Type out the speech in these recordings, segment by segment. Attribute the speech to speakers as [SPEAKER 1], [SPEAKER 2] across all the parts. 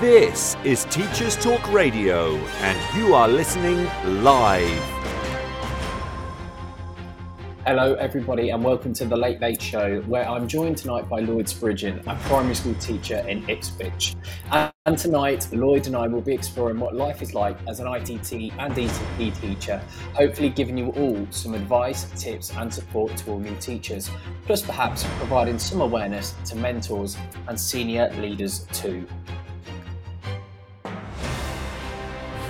[SPEAKER 1] This is Teachers Talk Radio, and you are listening live.
[SPEAKER 2] Hello, everybody, and welcome to the Late Late Show, where I'm joined tonight by Lloyd Spridgeon, a primary school teacher in Ipswich. And tonight, Lloyd and I will be exploring what life is like as an ITT and ECT teacher, hopefully giving you all some advice, tips, and support to all new teachers, plus perhaps providing some awareness to mentors and senior leaders too.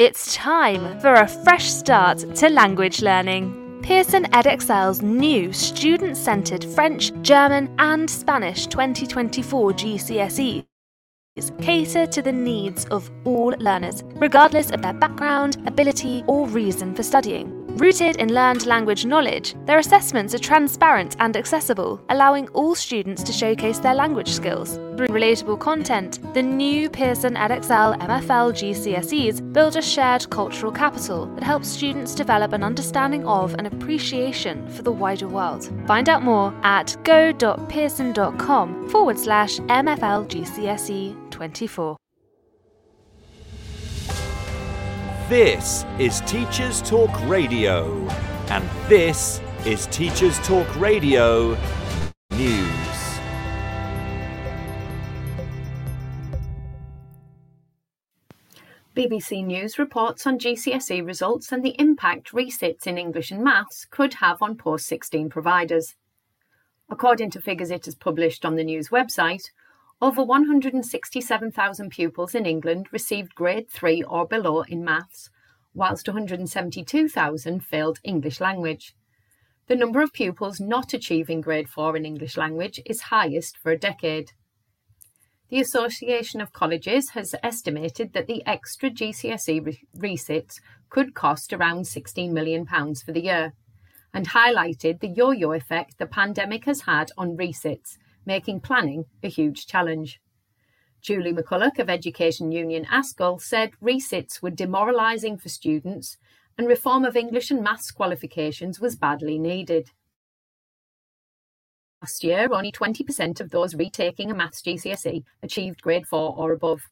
[SPEAKER 3] It's time for a fresh start to language learning. Pearson Edexcel's new student centred French, German, and Spanish 2024 GCSEs cater to the needs of all learners, regardless of their background, ability, or reason for studying. Rooted in learned language knowledge, their assessments are transparent and accessible, allowing all students to showcase their language skills. Through relatable content, the new Pearson Edexcel MFL GCSEs build a shared cultural capital that helps students develop an understanding of and appreciation for the wider world. Find out more at go.pearson.com forward slash MFL GCSE 24.
[SPEAKER 1] This is Teachers Talk Radio, and this is Teachers Talk Radio News.
[SPEAKER 4] BBC News reports on GCSE results and the impact resits in English and Maths could have on post 16 providers. According to figures it has published on the news website, over 167,000 pupils in England received grade 3 or below in maths, whilst 172,000 failed English language. The number of pupils not achieving grade 4 in English language is highest for a decade. The Association of Colleges has estimated that the extra GCSE re- resits could cost around £16 million for the year, and highlighted the yo yo effect the pandemic has had on resits making planning a huge challenge. Julie McCulloch of Education Union ASCL said resits were demoralising for students and reform of English and maths qualifications was badly needed. Last year, only 20% of those retaking a maths GCSE achieved grade 4 or above.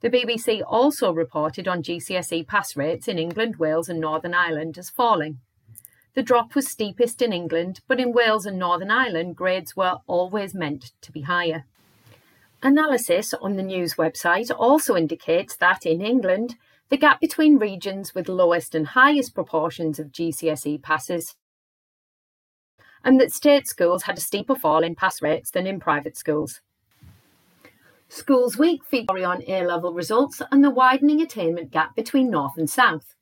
[SPEAKER 4] The BBC also reported on GCSE pass rates in England, Wales, and Northern Ireland as falling. The drop was steepest in England, but in Wales and Northern Ireland, grades were always meant to be higher. Analysis on the news website also indicates that in England, the gap between regions with lowest and highest proportions of GCSE passes, and that state schools had a steeper fall in pass rates than in private schools. Schools Week feature on A level results and the widening attainment gap between North and South.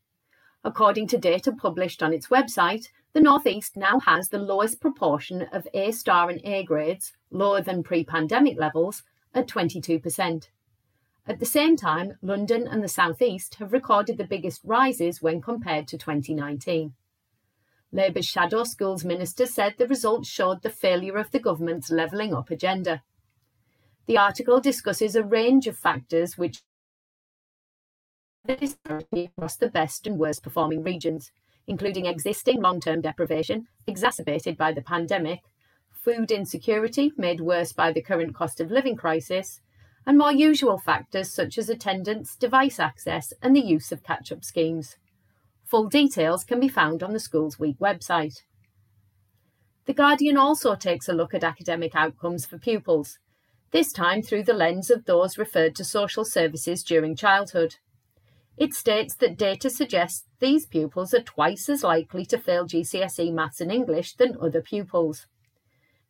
[SPEAKER 4] According to data published on its website, the Northeast now has the lowest proportion of A star and A grades, lower than pre pandemic levels, at 22%. At the same time, London and the Southeast have recorded the biggest rises when compared to 2019. Labour's Shadow Schools Minister said the results showed the failure of the government's levelling up agenda. The article discusses a range of factors which disparity across the best and worst performing regions, including existing long term deprivation exacerbated by the pandemic, food insecurity made worse by the current cost of living crisis, and more usual factors such as attendance, device access, and the use of catch up schemes. Full details can be found on the Schools Week website. The Guardian also takes a look at academic outcomes for pupils, this time through the lens of those referred to social services during childhood. It states that data suggests these pupils are twice as likely to fail GCSE maths and English than other pupils.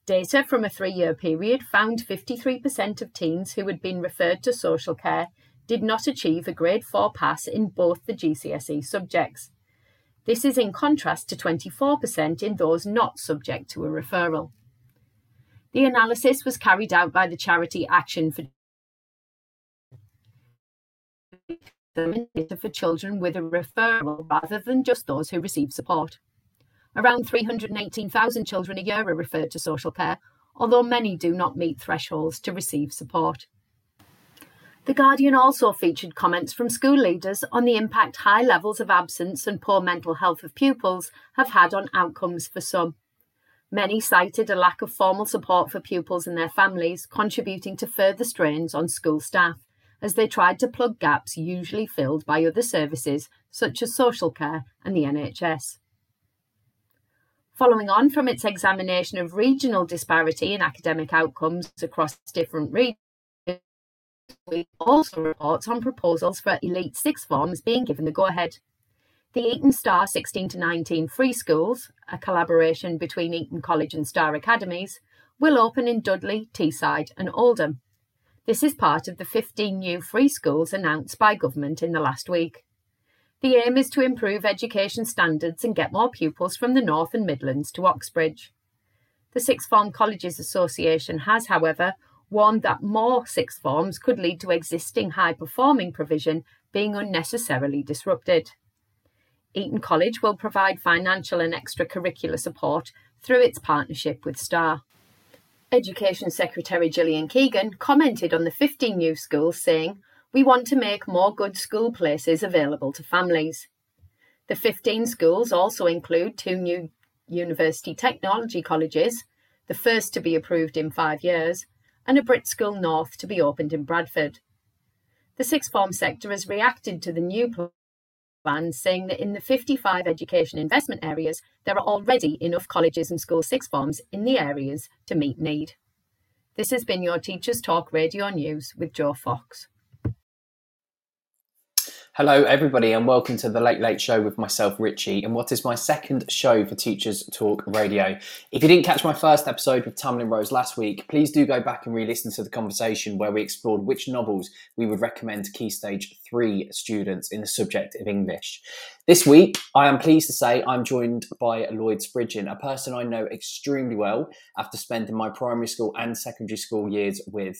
[SPEAKER 4] Data from a three year period found 53% of teens who had been referred to social care did not achieve a grade 4 pass in both the GCSE subjects. This is in contrast to 24% in those not subject to a referral. The analysis was carried out by the charity Action for examination for children with a referral rather than just those who receive support. Around 318,000 children a year are referred to social care, although many do not meet thresholds to receive support. The Guardian also featured comments from school leaders on the impact high levels of absence and poor mental health of pupils have had on outcomes for some. Many cited a lack of formal support for pupils and their families, contributing to further strains on school staff as they tried to plug gaps usually filled by other services such as social care and the NHS. Following on from its examination of regional disparity in academic outcomes across different regions, we also reports on proposals for elite sixth forms being given the go ahead. The Eton Star 16 to 19 free schools, a collaboration between Eton College and Star Academies, will open in Dudley, Teesside, and Oldham. This is part of the 15 new free schools announced by government in the last week. The aim is to improve education standards and get more pupils from the North and Midlands to Oxbridge. The Sixth Form Colleges Association has, however, warned that more sixth forms could lead to existing high performing provision being unnecessarily disrupted. Eton College will provide financial and extracurricular support through its partnership with STAR. Education Secretary Gillian Keegan commented on the 15 new schools, saying, We want to make more good school places available to families. The 15 schools also include two new university technology colleges, the first to be approved in five years, and a Brit School North to be opened in Bradford. The sixth form sector has reacted to the new plan, saying that in the 55 education investment areas, there are already enough colleges and school sixth forms in the areas to meet need. This has been your Teachers Talk Radio News with Joe Fox.
[SPEAKER 2] Hello, everybody, and welcome to the Late Late Show with myself, Ritchie, and what is my second show for Teachers Talk Radio. If you didn't catch my first episode with Tamlin Rose last week, please do go back and re listen to the conversation where we explored which novels we would recommend to Key Stage 3 students in the subject of English. This week, I am pleased to say I'm joined by Lloyd Spridgeon, a person I know extremely well after spending my primary school and secondary school years with.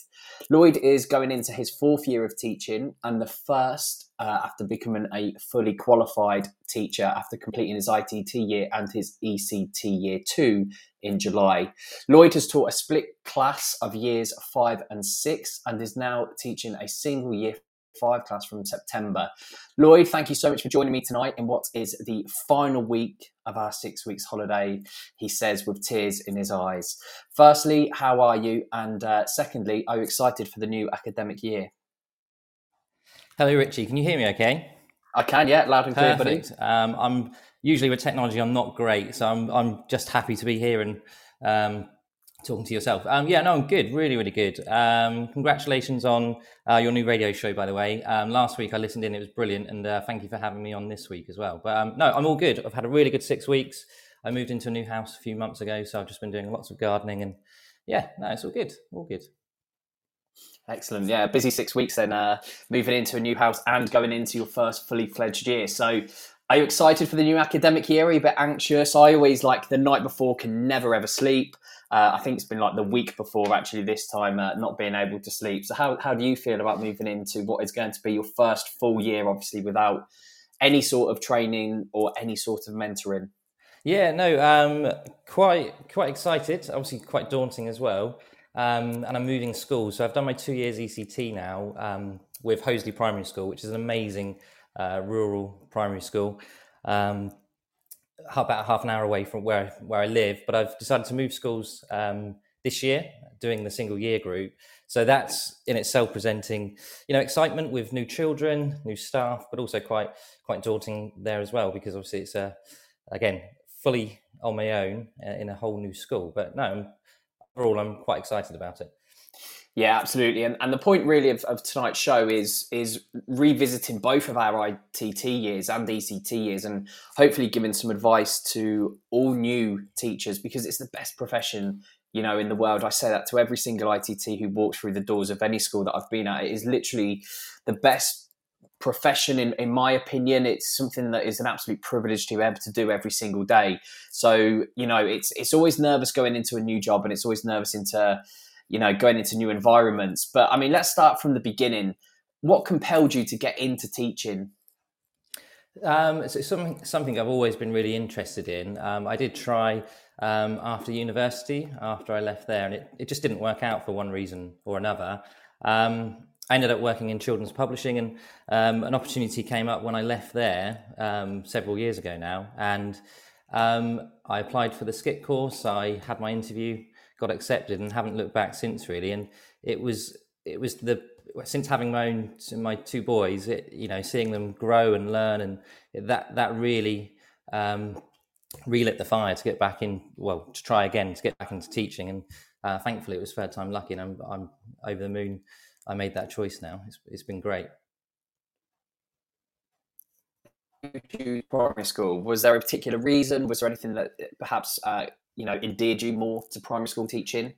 [SPEAKER 2] Lloyd is going into his fourth year of teaching and the first uh, after becoming a fully qualified teacher after completing his ITT year and his ECT year two in July. Lloyd has taught a split class of years five and six and is now teaching a single year five class from September. Lloyd, thank you so much for joining me tonight in what is the final week of our six weeks holiday, he says with tears in his eyes. Firstly, how are you? And uh, secondly, are you excited for the new academic year?
[SPEAKER 5] Hello, Ritchie. Can you hear me okay?
[SPEAKER 2] I can, yeah, loud and clear,
[SPEAKER 5] Perfect. buddy. Um, I'm usually with technology, I'm not great, so I'm I'm just happy to be here and um, talking to yourself. Um, yeah, no, I'm good, really, really good. Um, congratulations on uh, your new radio show, by the way. Um, last week I listened in; it was brilliant, and uh, thank you for having me on this week as well. But um, no, I'm all good. I've had a really good six weeks. I moved into a new house a few months ago, so I've just been doing lots of gardening, and yeah, no, it's all good, all good.
[SPEAKER 2] Excellent. Yeah, busy six weeks then, uh, moving into a new house and going into your first fully fledged year. So, are you excited for the new academic year? Are you a bit anxious? I always like the night before can never ever sleep. Uh, I think it's been like the week before actually this time uh, not being able to sleep. So how how do you feel about moving into what is going to be your first full year, obviously without any sort of training or any sort of mentoring?
[SPEAKER 5] Yeah, no, um, quite quite excited. Obviously, quite daunting as well. Um, and I'm moving schools, so I've done my two years ECT now um, with Hoseley Primary School, which is an amazing uh, rural primary school. Um, about half an hour away from where where I live, but I've decided to move schools um, this year, doing the single year group. So that's in itself presenting, you know, excitement with new children, new staff, but also quite quite daunting there as well because obviously it's a again fully on my own uh, in a whole new school. But no, overall, I'm quite excited about it.
[SPEAKER 2] Yeah, absolutely. And, and the point really of, of tonight's show is is revisiting both of our ITT years and ECT years and hopefully giving some advice to all new teachers because it's the best profession, you know, in the world. I say that to every single ITT who walks through the doors of any school that I've been at. It is literally the best profession in, in my opinion it's something that is an absolute privilege to be able to do every single day so you know it's it's always nervous going into a new job and it's always nervous into you know, going into new environments. But I mean, let's start from the beginning. what compelled you to get into teaching?
[SPEAKER 5] Um, so it's something something I've always been really interested in. Um, I did try um, after university, after I left there, and it, it just didn't work out for one reason or another. Um, I ended up working in children's publishing, and um, an opportunity came up when I left there um, several years ago now, and I applied for the SCITT course. I had my interview, got accepted, and haven't looked back since really. And it was it was the since having my own my two boys, it, you know, seeing them grow and learn, and that that really um, relit the fire to get back in. Well, to try again to get back into teaching, and uh, thankfully it was third time lucky, and I'm I'm over the moon. I made that choice now. It's it's been great.
[SPEAKER 2] primary school was there a particular reason was there anything that perhaps uh, you know endeared you more to primary school teaching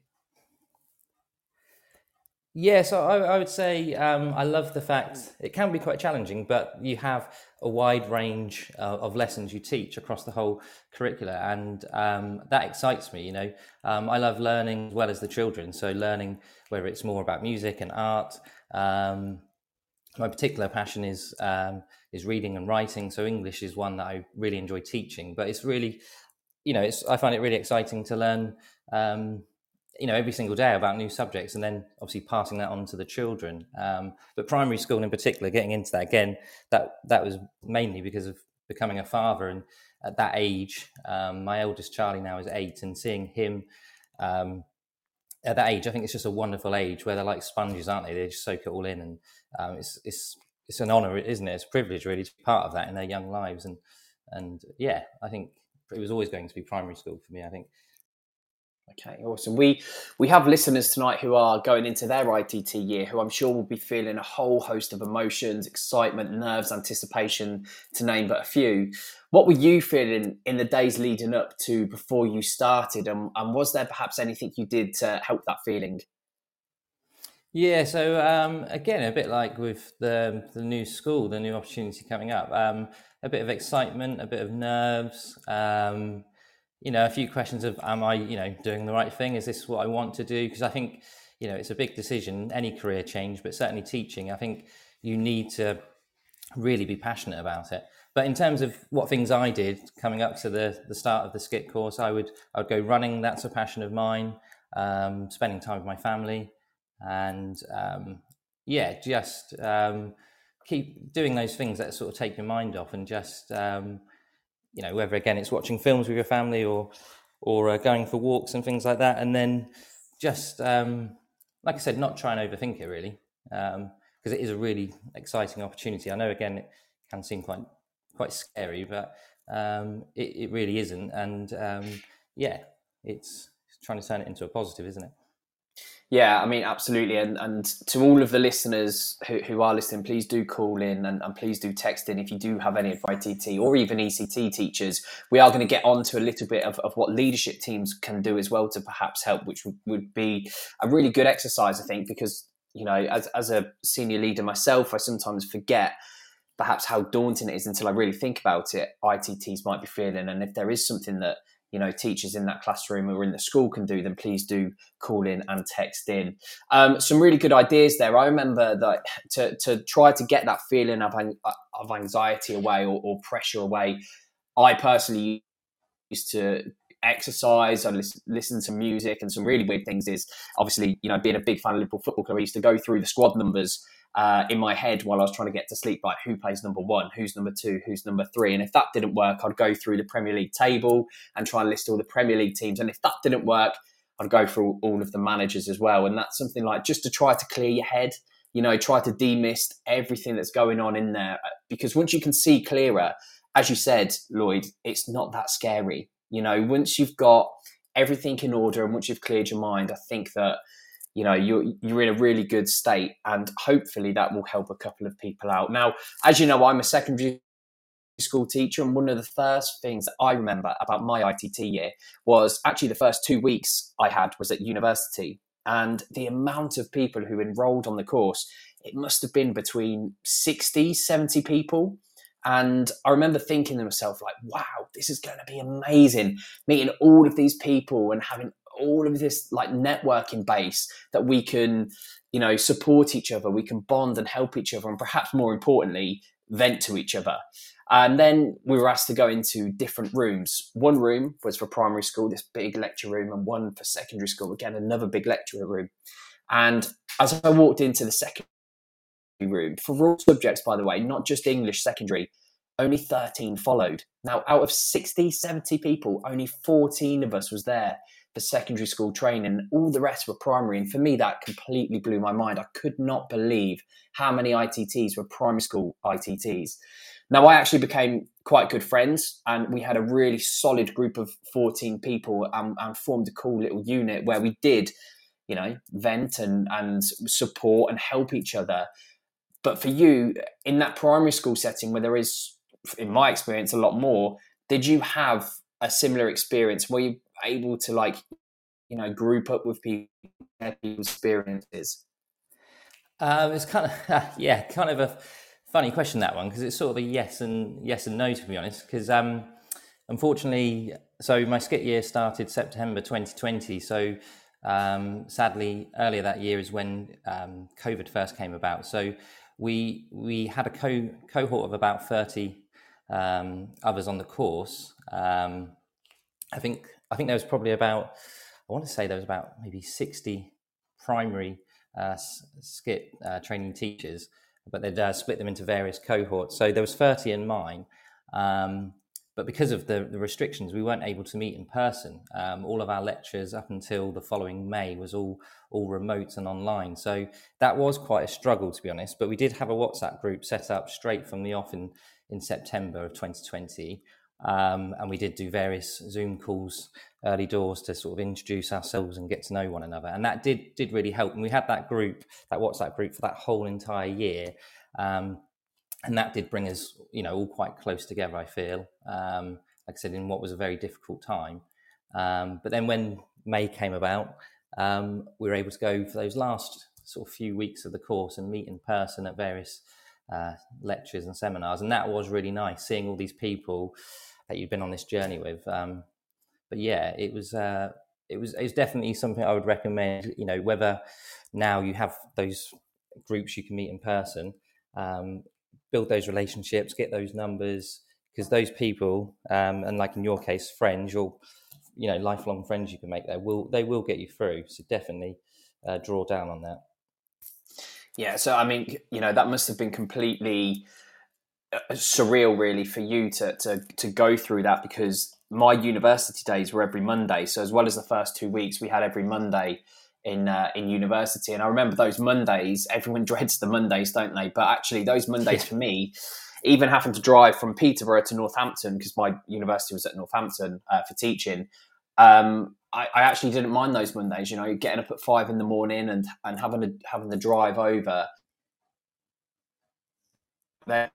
[SPEAKER 5] yeah, so I, I would say um, I love the fact it can be quite challenging, but you have a wide range uh, of lessons you teach across the whole curricula, and um, that excites me. You know, um, I love learning as well as the children. So learning whether it's more about music and art. Um, my particular passion is um, is reading and writing. So English is one that I really enjoy teaching, but it's really, you know, it's I find it really exciting to learn um, you know every single day about new subjects and then obviously passing that on to the children. Um, but primary school in particular getting into that again that that was mainly because of becoming a father and at that age um, my eldest charlie now is eight and seeing him um, at that age i think it's just a wonderful age where they're like sponges aren't they? They just soak it all in and um, it's it's it's an honor isn't it? It's a privilege really to be part of that in their young lives and and yeah i think it was always going to be primary school for me i think
[SPEAKER 2] Okay, awesome. We we have listeners tonight who are going into their ITT year, who I'm sure will be feeling a whole host of emotions, excitement, nerves, anticipation, to name but a few. What were you feeling in the days leading up to before you started, and, and was there perhaps anything you did to help that feeling?
[SPEAKER 5] Yeah, so um, again, a bit like with the the new school, the new opportunity coming up, um, a bit of excitement, a bit of nerves. Um, you know, a few questions of, am I, you know, doing the right thing? Is this what I want to do? Because I think, you know, it's a big decision, any career change, but certainly teaching. I think you need to really be passionate about it. But in terms of what things I did coming up to the the start of the SCITT course, I would I would go running. That's a passion of mine. Um, spending time with my family, and um, yeah, just um, keep doing those things that sort of take your mind off and just um, you know, whether again it's watching films with your family or or uh, going for walks and things like that, and then just um, like I said, not try and overthink it really, because um, it is a really exciting opportunity. I know again it can seem quite quite scary, but um, it, it, really isn't, and um, yeah, it's trying to turn it into a positive, isn't it?
[SPEAKER 2] Yeah, I mean, absolutely. And and to all of the listeners who, who are listening, please do call in and, and please do text in if you do have any of ITT or even ECT teachers. We are going to get on to a little bit of, of what leadership teams can do as well to perhaps help, which would, would be a really good exercise, I think, because, you know, as, as a senior leader myself, I sometimes forget perhaps how daunting it is until I really think about it, ITTs might be feeling. And if there is something that you know teachers in that classroom or in the school can do, then please do call in and text in. Um, some really good ideas there. I remember that to to try to get that feeling of of anxiety away or, or pressure away. I personally used to exercise, I listen, listen, to music, and some really weird things. Is obviously, you know, being a big fan of Liverpool Football Club, I used to go through the squad numbers uh, in my head while I was trying to get to sleep, like who plays number one, who's number two, who's number three. And if that didn't work, I'd go through the Premier League table and try and list all the Premier League teams. And if that didn't work, I'd go through all of the managers as well. And that's something like just to try to clear your head, you know, try to demist everything that's going on in there. Because once you can see clearer, as you said, Lloyd, it's not that scary. You know, once you've got everything in order and once you've cleared your mind, I think that you know you're you're in a really good state and hopefully that will help a couple of people out now as you know i'm a secondary school teacher and one of the first things that i remember about my itt year was actually the first two weeks i had was at university and the amount of people who enrolled on the course it must have been between 60 70 people and I remember thinking to myself, like, wow, this is going to be amazing. Meeting all of these people and having all of this like networking base that we can, you know, support each other, we can bond and help each other, and perhaps more importantly, vent to each other. And then we were asked to go into different rooms. One room was for primary school, this big lecture room, and one for secondary school, again, another big lecture room. And as I walked into the second room, for all subjects, by the way, not just English secondary, only 13 followed. Now, out of 60, 70 people, only 14 of us was there for secondary school training. All the rest were primary. And for me, that completely blew my mind. I could not believe how many ITTs were primary school ITTs. Now, I actually became quite good friends, and we had a really solid group of 14 people and, and formed a cool little unit where we did, you know, vent and, and support and help each other. But for you, in that primary school setting where there is, in my experience, a lot more, did you have a similar experience? where you able to, like, you know, group up with people, experiences?
[SPEAKER 5] Um, it's kind of, yeah, kind of a funny question that one because it's sort of a yes and yes and no to be honest. Because um, unfortunately, so my SCITT year started September 2020. So um, sadly, earlier that year is when um, COVID first came about. So we we had a co- cohort of about 30 um, others on the course. Um, I think I think there was probably about I want to say there was about maybe 60 primary uh, SCITT uh, training teachers but they'd uh, split them into various cohorts. So there was 30 in mine. Um, but because of the, the, restrictions, we weren't able to meet in person. Um, all of our lectures up until the following May was all all remote and online. So that was quite a struggle, to be honest. But we did have a WhatsApp group set up straight from the off in, in September of 2020, um, and we did do various Zoom calls early doors to sort of introduce ourselves and get to know one another. And that did did really help. And we had that group, that WhatsApp group for that whole entire year. Um, and that did bring us, you know, all quite close together, I feel. Um, like I said, in what was a very difficult time. Um, but then when May came about, um, we were able to go for those last sort of few weeks of the course and meet in person at various uh, lectures and seminars. And that was really nice, seeing all these people that you've been on this journey with. Um, but yeah, it was uh, it was it's definitely something I would recommend. You know, whether now you have those groups you can meet in person, um, build those relationships, get those numbers, because those people, um, and like in your case, friends, or you know, lifelong friends you can make there will they will get you through. So definitely uh, draw down on that.
[SPEAKER 2] Yeah, so I mean, you know, that must have been completely uh, surreal, really, for you to to to go through that because my university days were every Monday. So as well as the first two weeks, we had every Monday in uh, in university. And I remember those Mondays. Everyone dreads the Mondays, don't they? But actually, those Mondays yeah. for me, even having to drive from Peterborough to Northampton because my university was at Northampton uh, for teaching. Um, I, I, actually didn't mind those Mondays. You know, getting up at five in the morning and and having a, having the drive over. And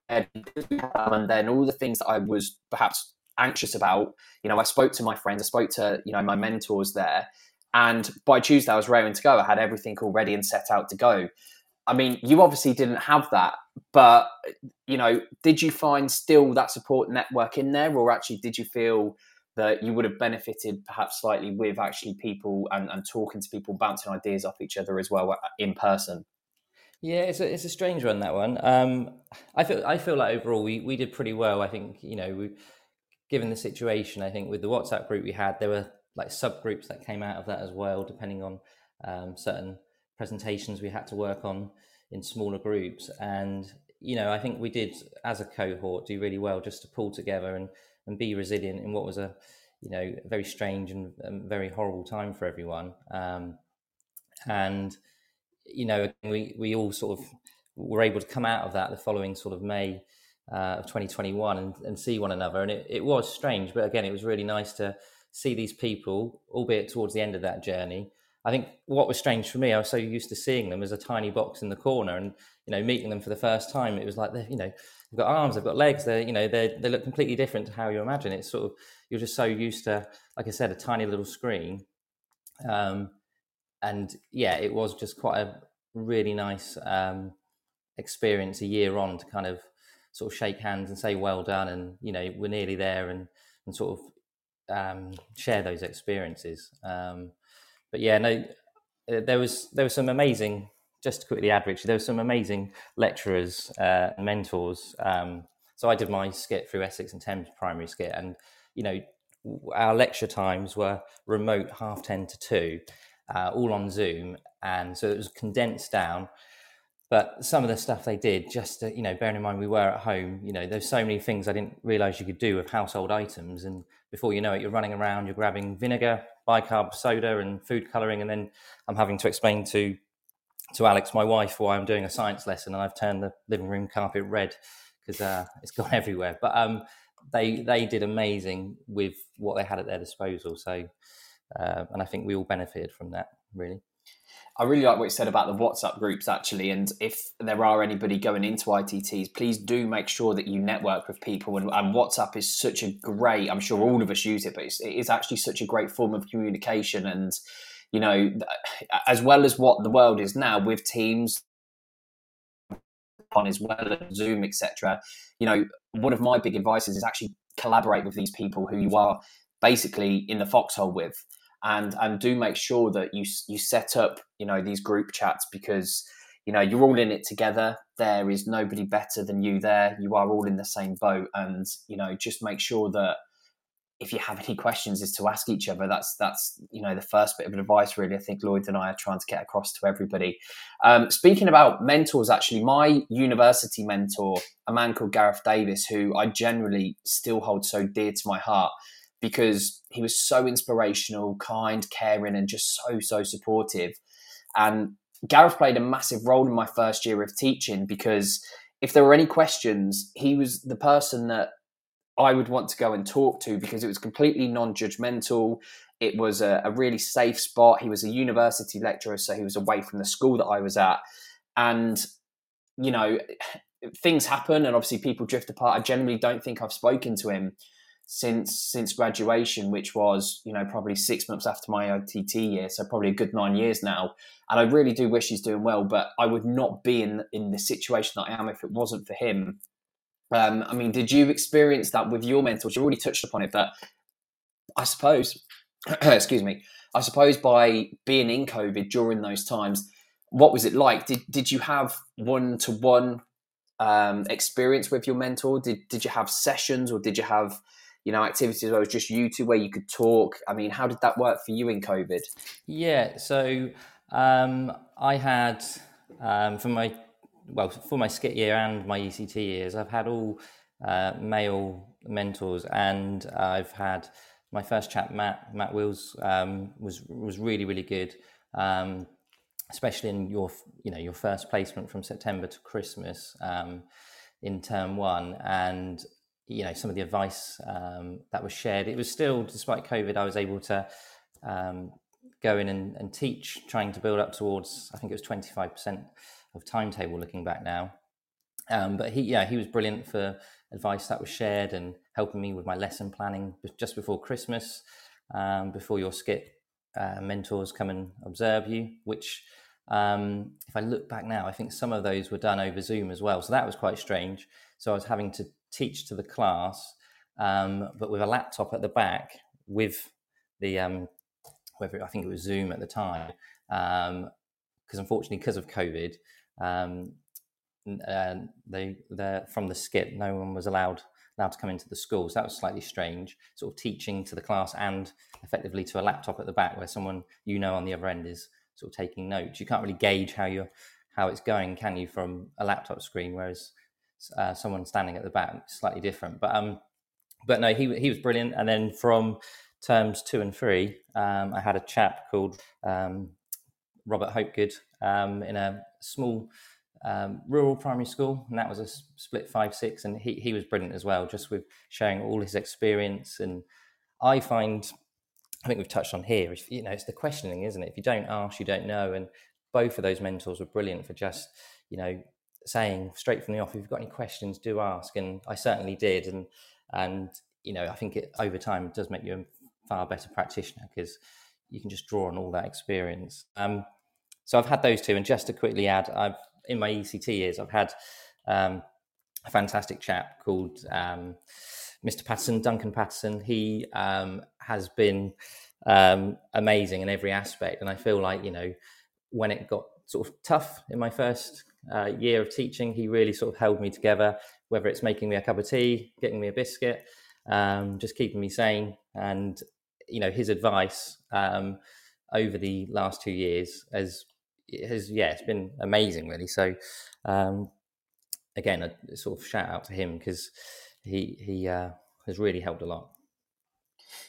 [SPEAKER 2] then all the things that I was perhaps anxious about, you know, I spoke to my friends, I spoke to you know my mentors there, and by Tuesday I was raring to go. I had everything all ready and set out to go. I mean, you obviously didn't have that, but you know, did you find still that support network in there, or actually did you feel that you would have benefited perhaps slightly with actually people and, and talking to people, bouncing ideas off each other as well uh, in person.
[SPEAKER 5] Yeah, it's a, it's a strange one that one. Um, I feel I feel like overall we, we did pretty well. I think you know we, given the situation, I think with the WhatsApp group we had, there were like subgroups that came out of that as well, depending on um, certain presentations we had to work on in smaller groups. And you know, I think we did as a cohort do really well just to pull together and and be resilient in what was a you know very strange and, and very horrible time for everyone. Um, and you know we we all sort of were able to come out of that the following sort of May uh, of 2021 and, and, see one another. And it, it was strange, but again, it was really nice to see these people, albeit towards the end of that journey. I think what was strange for me, I was so used to seeing them as a tiny box in the corner, and you know, meeting them for the first time, it was like they, you know, they've got arms, they've got legs, they you know they they look completely different to how you imagine. It's sort of you're just so used to, like I said, a tiny little screen, um, and yeah, it was just quite a really nice um, experience a year on to kind of sort of shake hands and say well done, and you know we're nearly there, and and sort of um, share those experiences. Um, but yeah, no, uh, there was there was some amazing. Just to quickly add, Richard, there were some amazing lecturers uh, mentors. Um, so I did my SCITT through Essex and Thames primary SCITT, and you know, our lecture times were remote half ten to two, uh, all on Zoom, and so it was condensed down. But some of the stuff they did, just to, you know, bearing in mind we were at home, you know, there's so many things I didn't realise you could do with household items, and before you know it, you're running around, you're grabbing vinegar, bicarb soda, and food colouring, and then I'm having to explain to to Alex, my wife, why I'm doing a science lesson, and I've turned the living room carpet red because uh, it's gone everywhere. But um, they they did amazing with what they had at their disposal. So, uh, and I think we all benefited from that really.
[SPEAKER 2] I really like what you said about the WhatsApp groups, actually. And if there are anybody going into ITTs, please do make sure that you network with people. And, and WhatsApp is such a great, I'm sure all of us use it, but it's, it is actually such a great form of communication. And, you know, as well as what the world is now with Teams, on as well as Zoom, etc. You know, one of my big advices is actually collaborate with these people who you are basically in the foxhole with and and do make sure that you you set up you know these group chats because you know you're all in it together. There is nobody better than you there. You are all in the same boat and you know just make sure that if you have any questions is to ask each other. That's that's you know the first bit of advice really i think lloyd and i are trying to get across to everybody. Um, speaking about mentors actually my university mentor a man called gareth davis who i generally still hold so dear to my heart because he was so inspirational, kind, caring, and just so, so supportive. And Gareth played a massive role in my first year of teaching because if there were any questions, he was the person that I would want to go and talk to because it was completely non judgmental. It was a, a, really safe spot. He was a university lecturer, so he was away from the school that I was at. And, you know, things happen and obviously people drift apart. I generally don't think I've spoken to him since since graduation, which was you know probably six months after my ITT year, so probably a good nine years now. And I really do wish he's doing well, but I would not be in in the situation that I am if it wasn't for him. Um, I mean, did you experience that with your mentors? You already touched upon it, but I suppose, excuse me, I suppose by being in COVID during those times, what was it like? Did did you have one to one experience with your mentor? Did did you have sessions, or did you have you know, activities where it was just you two where you could talk? I mean, how did that work for you in COVID?
[SPEAKER 5] Yeah, so um, I had um, for my well for my SCITT year and my ECT years, I've had all uh, male mentors, and I've had my first chap, Matt Matt Wills, um, was was really really good, um, especially in your you know your first placement from September to Christmas um, in term one, and you know some of the advice um, that was shared. It was still, despite COVID, I was able to um, go in and, and, teach, trying to build up towards I think it was twenty five percent of timetable. Looking back now, um, but he yeah he was brilliant for advice that was shared and helping me with my lesson planning just before Christmas, um, before your SCITT uh, mentors come and observe you, which. Um, if I look back now, I think some of those were done over Zoom as well. So that was quite strange. So I was having to teach to the class, um, but with a laptop at the back with the um, whether I think it was Zoom at the time, because um, unfortunately because of COVID, um, uh, they from the SCITT no one was allowed allowed to come into the school, so that was slightly strange. Sort of teaching to the class and effectively to a laptop at the back where someone you know on the other end is sort of taking notes. You can't really gauge how you're how it's going, can you, from a laptop screen? Whereas uh, someone standing at the back, slightly different. But um, but no, he he was brilliant. And then from terms two and three, um, I had a chap called um, Robert Hopegood um, in a small um, rural primary school, and that was a split five six, and he he was brilliant as well, just with sharing all his experience. And I find, I think we've touched on here, if, you know, it's the questioning, isn't it? If you don't ask, you don't know, and both of those mentors were brilliant for just you know saying straight from the off, if you've got any questions, do ask. And I certainly did. And, and you know, I think it over time it does make you a far better practitioner because you can just draw on all that experience. Um, so I've had those two. And just to quickly add, I've in my ECT years, I've had um, a fantastic chap called um, Mr. Patterson, Duncan Patterson. He um, has been um, amazing in every aspect. And I feel like you know when it got sort of tough in my first uh, year of teaching, he really sort of held me together. Whether it's making me a cup of tea, getting me a biscuit, um, just keeping me sane, and you know his advice um, over the last two years has has yeah it's been amazing really. So um, again, a sort of shout out to him because he he uh, has really helped a lot.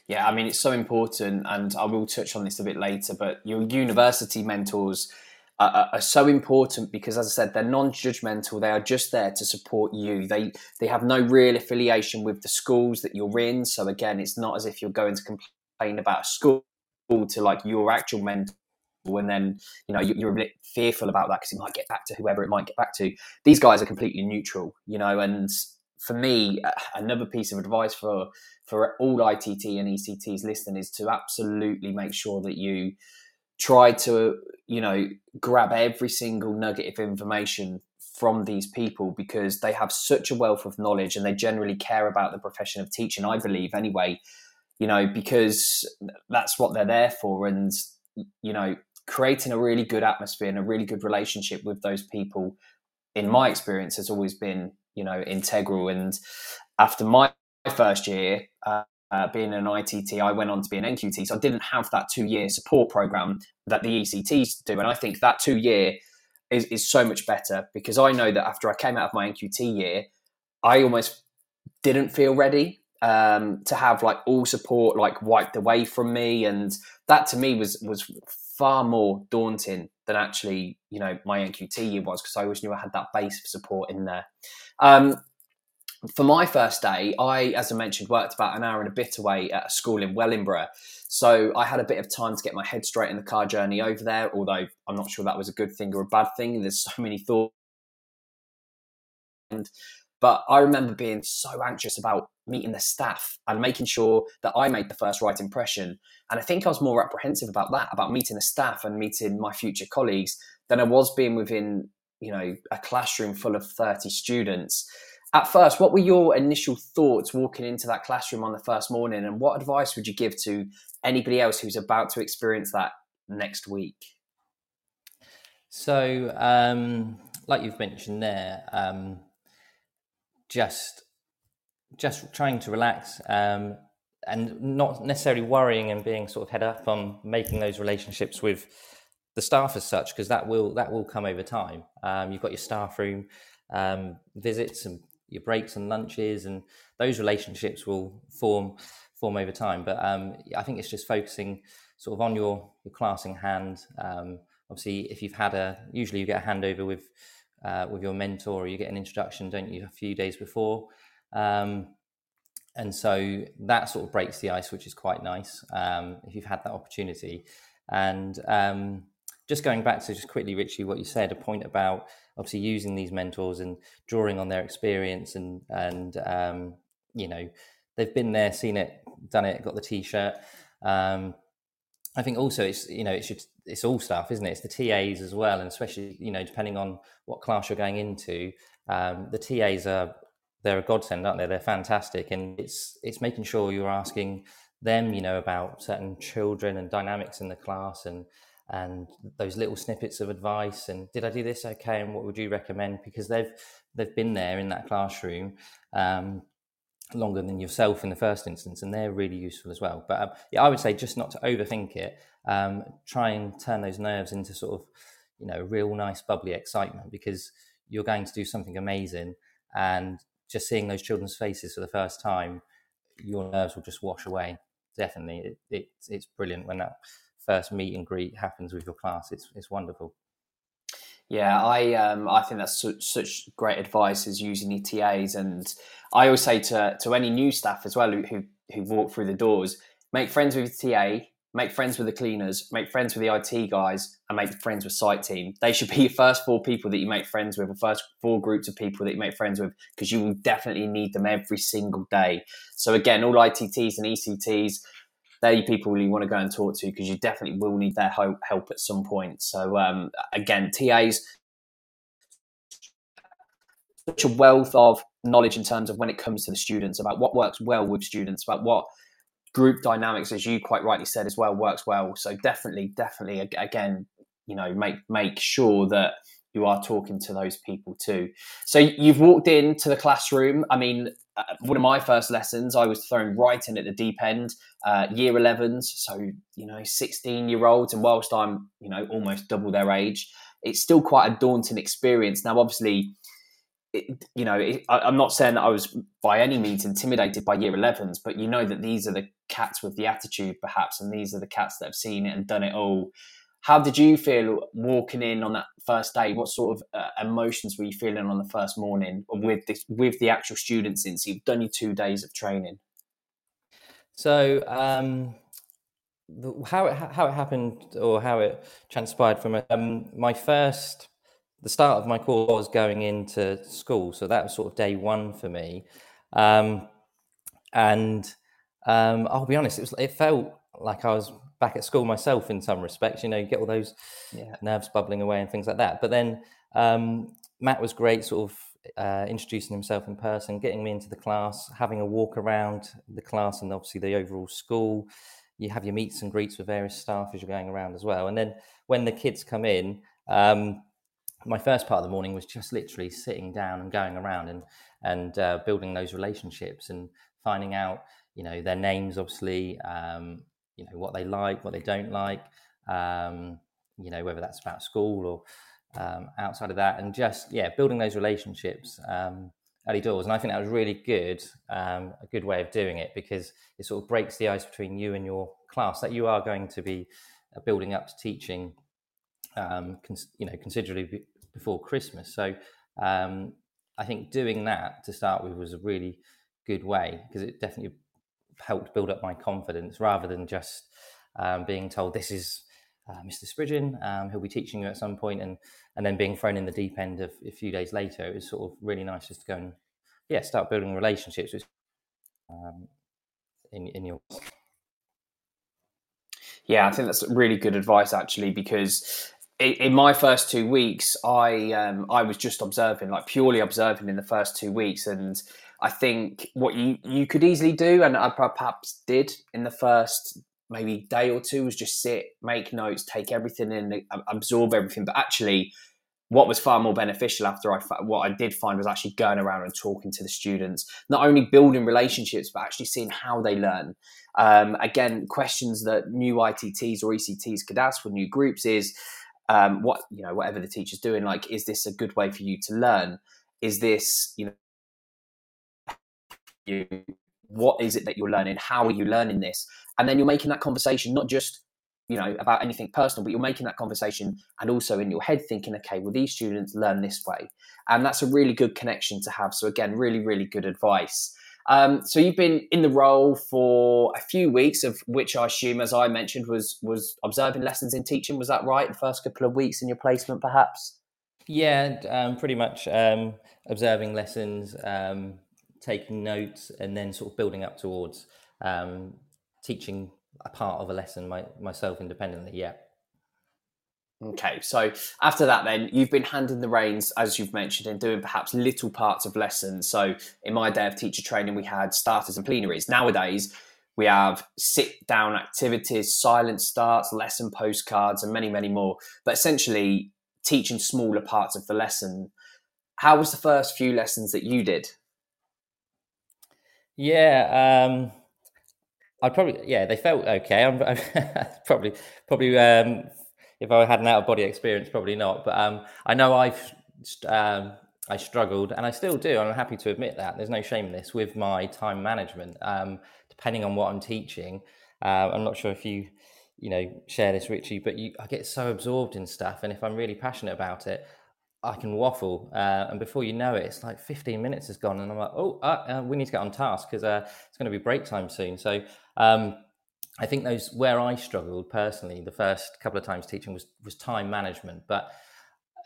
[SPEAKER 2] Yeah, I mean it's so important, and I will touch on this a bit later. But your university mentors are, are so important because, as I said, they're non-judgmental. They are just there to support you. They they have no real affiliation with the schools that you're in. So again, it's not as if you're going to complain about a school to like your actual mentor and then you know you're a bit fearful about that because it might get back to whoever it might get back to. These guys are completely neutral, you know. And for me, another piece of advice for for all ITT and ECTs listening is to absolutely make sure that you try to you know grab every single nugget of information from these people because they have such a wealth of knowledge and they generally care about the profession of teaching. I believe anyway, you know, because that's what they're there for, and you know creating a really good atmosphere and a really good relationship with those people, in my experience, has always been you know integral. And after my first year. Uh, uh, being an ITT, I went on to be an NQT. So I didn't have that two year support program that the ECTs do. And I think that two year is, is so much better because I know that after I came out of my NQT year, I almost didn't feel ready um, to have like all support like wiped away from me. And that to me was, was far more daunting than actually, you know, my NQT year was because I always knew I had that base of support in there. Um, for my first day, I, as I mentioned, worked about an hour and a bit away at a school in Wellingborough. So I had a bit of time to get my head straight in the car journey over there, although I'm not sure that was a good thing or a bad thing. There's so many thoughts. And But I remember being so anxious about meeting the staff and making sure that I made the first right impression. And I think I was more apprehensive about that, about meeting the staff and meeting my future colleagues, than I was being within, you know, a classroom full of 30 students. At first, what were your initial thoughts walking into that classroom on the first morning? And what advice would you give to anybody else who's about to experience that next week?
[SPEAKER 5] So, um, like you've mentioned there, um, just just trying to relax um, and not necessarily worrying and being sort of head up on making those relationships with the staff as such because that will that will come over time. Um, you've got your staff room um, visits and your breaks and lunches, and those relationships will form form over time. But um, I think it's just focusing sort of on your your class in hand. Um, obviously, if you've had a usually you get a handover with uh, with your mentor, or you get an introduction, don't you, a few days before. Um, and so that sort of breaks the ice, which is quite nice um, if you've had that opportunity. And um, just going back to just quickly, Ritchie, what you said, a point about obviously using these mentors and drawing on their experience and and um, you know they've been there, seen it, done it, got the t-shirt. Um, I think also it's you know it's it's all stuff, isn't it? It's the TAs as well, and especially you know depending on what class you're going into, um, the TAs are they're a godsend, aren't they? They're fantastic, and it's it's making sure you're asking them, you know, about certain children and dynamics in the class, and and those little snippets of advice. And did I do this okay? And what would you recommend? Because they've they've been there in that classroom um, longer than yourself in the first instance, and they're really useful as well. But um, yeah, I would say just not to overthink it. Um, try and turn those nerves into sort of you know real nice bubbly excitement because you're going to do something amazing and just seeing those children's faces for the first time, your nerves will just wash away. Definitely, it, it, it's brilliant when that first meet and greet happens with your class. It's it's wonderful.
[SPEAKER 2] Yeah, I um, I think that's such, such great advice is using ETAs, and I always say to to any new staff as well who who walk through the doors, make friends with your TA, make friends with the cleaners, make friends with the IT guys, and make friends with site team. They should be your first four people that you make friends with, or first four groups of people that you make friends with, because you will definitely need them every single day. So again, all ITTs and ECTs, they're people you want to go and talk to because you definitely will need their help at some point. So um, again, TAs, such a wealth of knowledge in terms of when it comes to the students about what works well with students, about what group dynamics, as you quite rightly said as well, works well. So definitely, definitely, again, you know, make make sure that you are talking to those people too. So you've walked into the classroom. I mean, one of my first lessons, I was thrown right in at the deep end, uh, year 11s. So, you know, 16 year olds. And whilst I'm, you know, almost double their age, it's still quite a daunting experience. Now, obviously, it, you know, it, I, am not saying that I was by any means intimidated by year 11s, but you know that these are the cats with the attitude, perhaps, and these are the cats that have seen it and done it all. How did you feel walking in on that first day? What sort of uh, emotions were you feeling on the first morning with this, with the actual students? Since you've done your two days of training.
[SPEAKER 5] So, um, the, how it how it happened or how it transpired from um, my first the start of my course was going into school, so that was sort of day one for me. Um, and um, I'll be honest, it was it felt like I was back at school myself in some respects. You know, you get all those yeah. nerves bubbling away and things like that. But then um, Matt was great, sort of uh, introducing himself in person, getting me into the class, having a walk around the class and obviously the overall school. You have your meets and greets with various staff as you're going around as well. And then when the kids come in, um, my first part of the morning was just literally sitting down and going around and and uh, building those relationships and finding out you know their names obviously um, you know what they like what they don't like um, you know whether that's about school or um, outside of that and just yeah building those relationships um, early doors and i think that was really good um, a good way of doing it because it sort of breaks the ice between you and your class that you are going to be uh, building up to teaching um, cons- you know, considerably before Christmas. So um, I think doing that to start with was a really good way because it definitely helped build up my confidence rather than just um, being told this is uh, Mr. Spridgeon, um, he'll be teaching you at some point, and and then being thrown in the deep end of a few days later. It was sort of really nice just to go and yeah start building relationships with um, in in your
[SPEAKER 2] yeah, I think that's really good advice actually because in my first two weeks, I um, I was just observing, like purely observing in the first two weeks, and I think what you you could easily do, and I perhaps did in the first maybe day or two, was just sit, make notes, take everything in, absorb everything. But actually, what was far more beneficial after I what I did find was actually going around and talking to the students, not only building relationships, but actually seeing how they learn. Um, again, questions that new ITTs or ECTs could ask for new groups is um, what you know whatever the teacher's doing like is this a good way for you to learn is this you know you what is it that you're learning how are you learning this and then you're making that conversation not just you know about anything personal but you're making that conversation and also in your head thinking okay well these students learn this way and that's a really good connection to have so again really really good advice um, so you've been in the role for a few weeks, of which I assume, as I mentioned, was was observing lessons in teaching. Was that right? The first couple of weeks in your placement, perhaps.
[SPEAKER 5] Yeah, um, pretty much um, observing lessons, um, taking notes, and then sort of building up towards um, teaching a part of a lesson my, myself independently. Yeah.
[SPEAKER 2] Okay, so after that, then you've been handing the reins, as you've mentioned, and doing perhaps little parts of lessons. So in my day of teacher training, we had starters and plenaries. Nowadays, we have sit down activities, silent starts, lesson postcards, and many, many more. But essentially, teaching smaller parts of the lesson. How was the first few lessons that you did?
[SPEAKER 5] Yeah, um, I probably yeah they felt okay. I'm, I'm probably probably um, if I had an out of body experience, probably not. But um, I know I've um, I struggled, and I still do. I'm happy to admit that. There's no shame in this with my time management. Um, depending on what I'm teaching, uh, I'm not sure if you you know share this, Ritchie, but you, I get so absorbed in stuff, and if I'm really passionate about it. I can waffle, uh, and before you know it, it's like 15 minutes has gone, and I'm like, "Oh, uh, uh we need to get on task because uh, it's going to be break time soon." So, um, I think those where I struggled personally the first couple of times teaching was was time management. But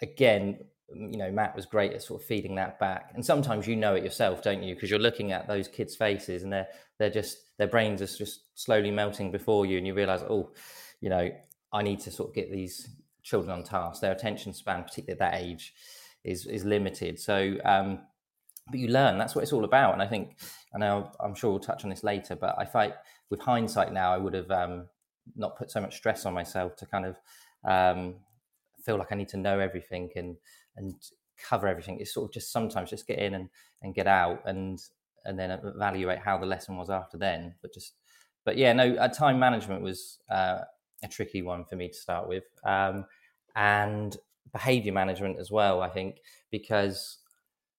[SPEAKER 5] again, you know, Matt was great at sort of feeding that back. And sometimes you know it yourself, don't you? Because you're looking at those kids' faces and they're they're just their brains are just slowly melting before you, and you realise, oh, you know, I need to sort of get these children on task. Their attention span, particularly at that age, is is limited. So um, but you learn. That's what it's all about. And I think, I know I'm sure we'll touch on this later, but I fight with hindsight now. I would have um, not put so much stress on myself to kind of um, feel like I need to know everything and and cover everything. It's sort of just sometimes just get in and, and get out and and then evaluate how the lesson was after then. But just but yeah, no, uh, time management was uh, a tricky one for me to start with, um, and behavior management as well. I think because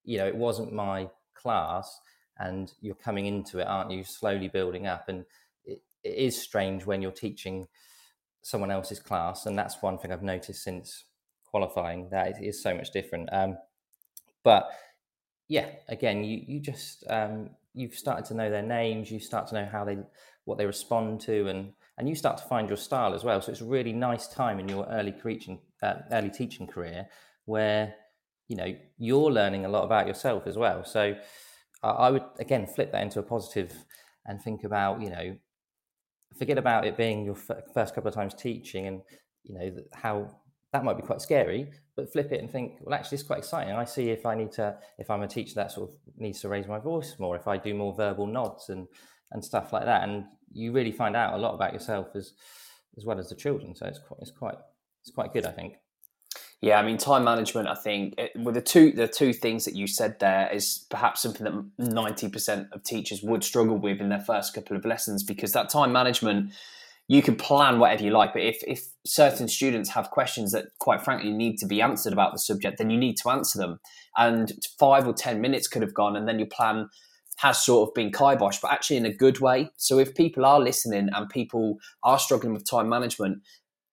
[SPEAKER 5] you know it wasn't my class, and you're coming into it, aren't you? Slowly building up, and it, it is strange when you're teaching someone else's class, and that's one thing I've noticed since qualifying that it is so much different. Um, but yeah, again, you you just um, you've started to know their names, you start to know how they what they respond to, and and you start to find your style as well. So it's a really nice time in your early teaching uh, early teaching career where you know you're learning a lot about yourself as well. So I, I would again flip that into a positive and think about you know forget about it being your f- first couple of times teaching and you know how that might be quite scary but flip it and think well actually it's quite exciting i see if i need to if i'm a teacher that sort of needs to raise my voice more if i do more verbal nods and and stuff like that and you really find out a lot about yourself as as well as the children so it's quite it's quite it's quite good i think
[SPEAKER 2] yeah, I mean, time management. I think it, with the two the two things that you said there is perhaps something that ninety percent of teachers would struggle with in their first couple of lessons because that time management. You can plan whatever you like, but if, if certain students have questions that, quite frankly, need to be answered about the subject, then you need to answer them. And five or ten minutes could have gone, and then your plan has sort of been kibosh, but actually in a good way. So if people are listening and people are struggling with time management,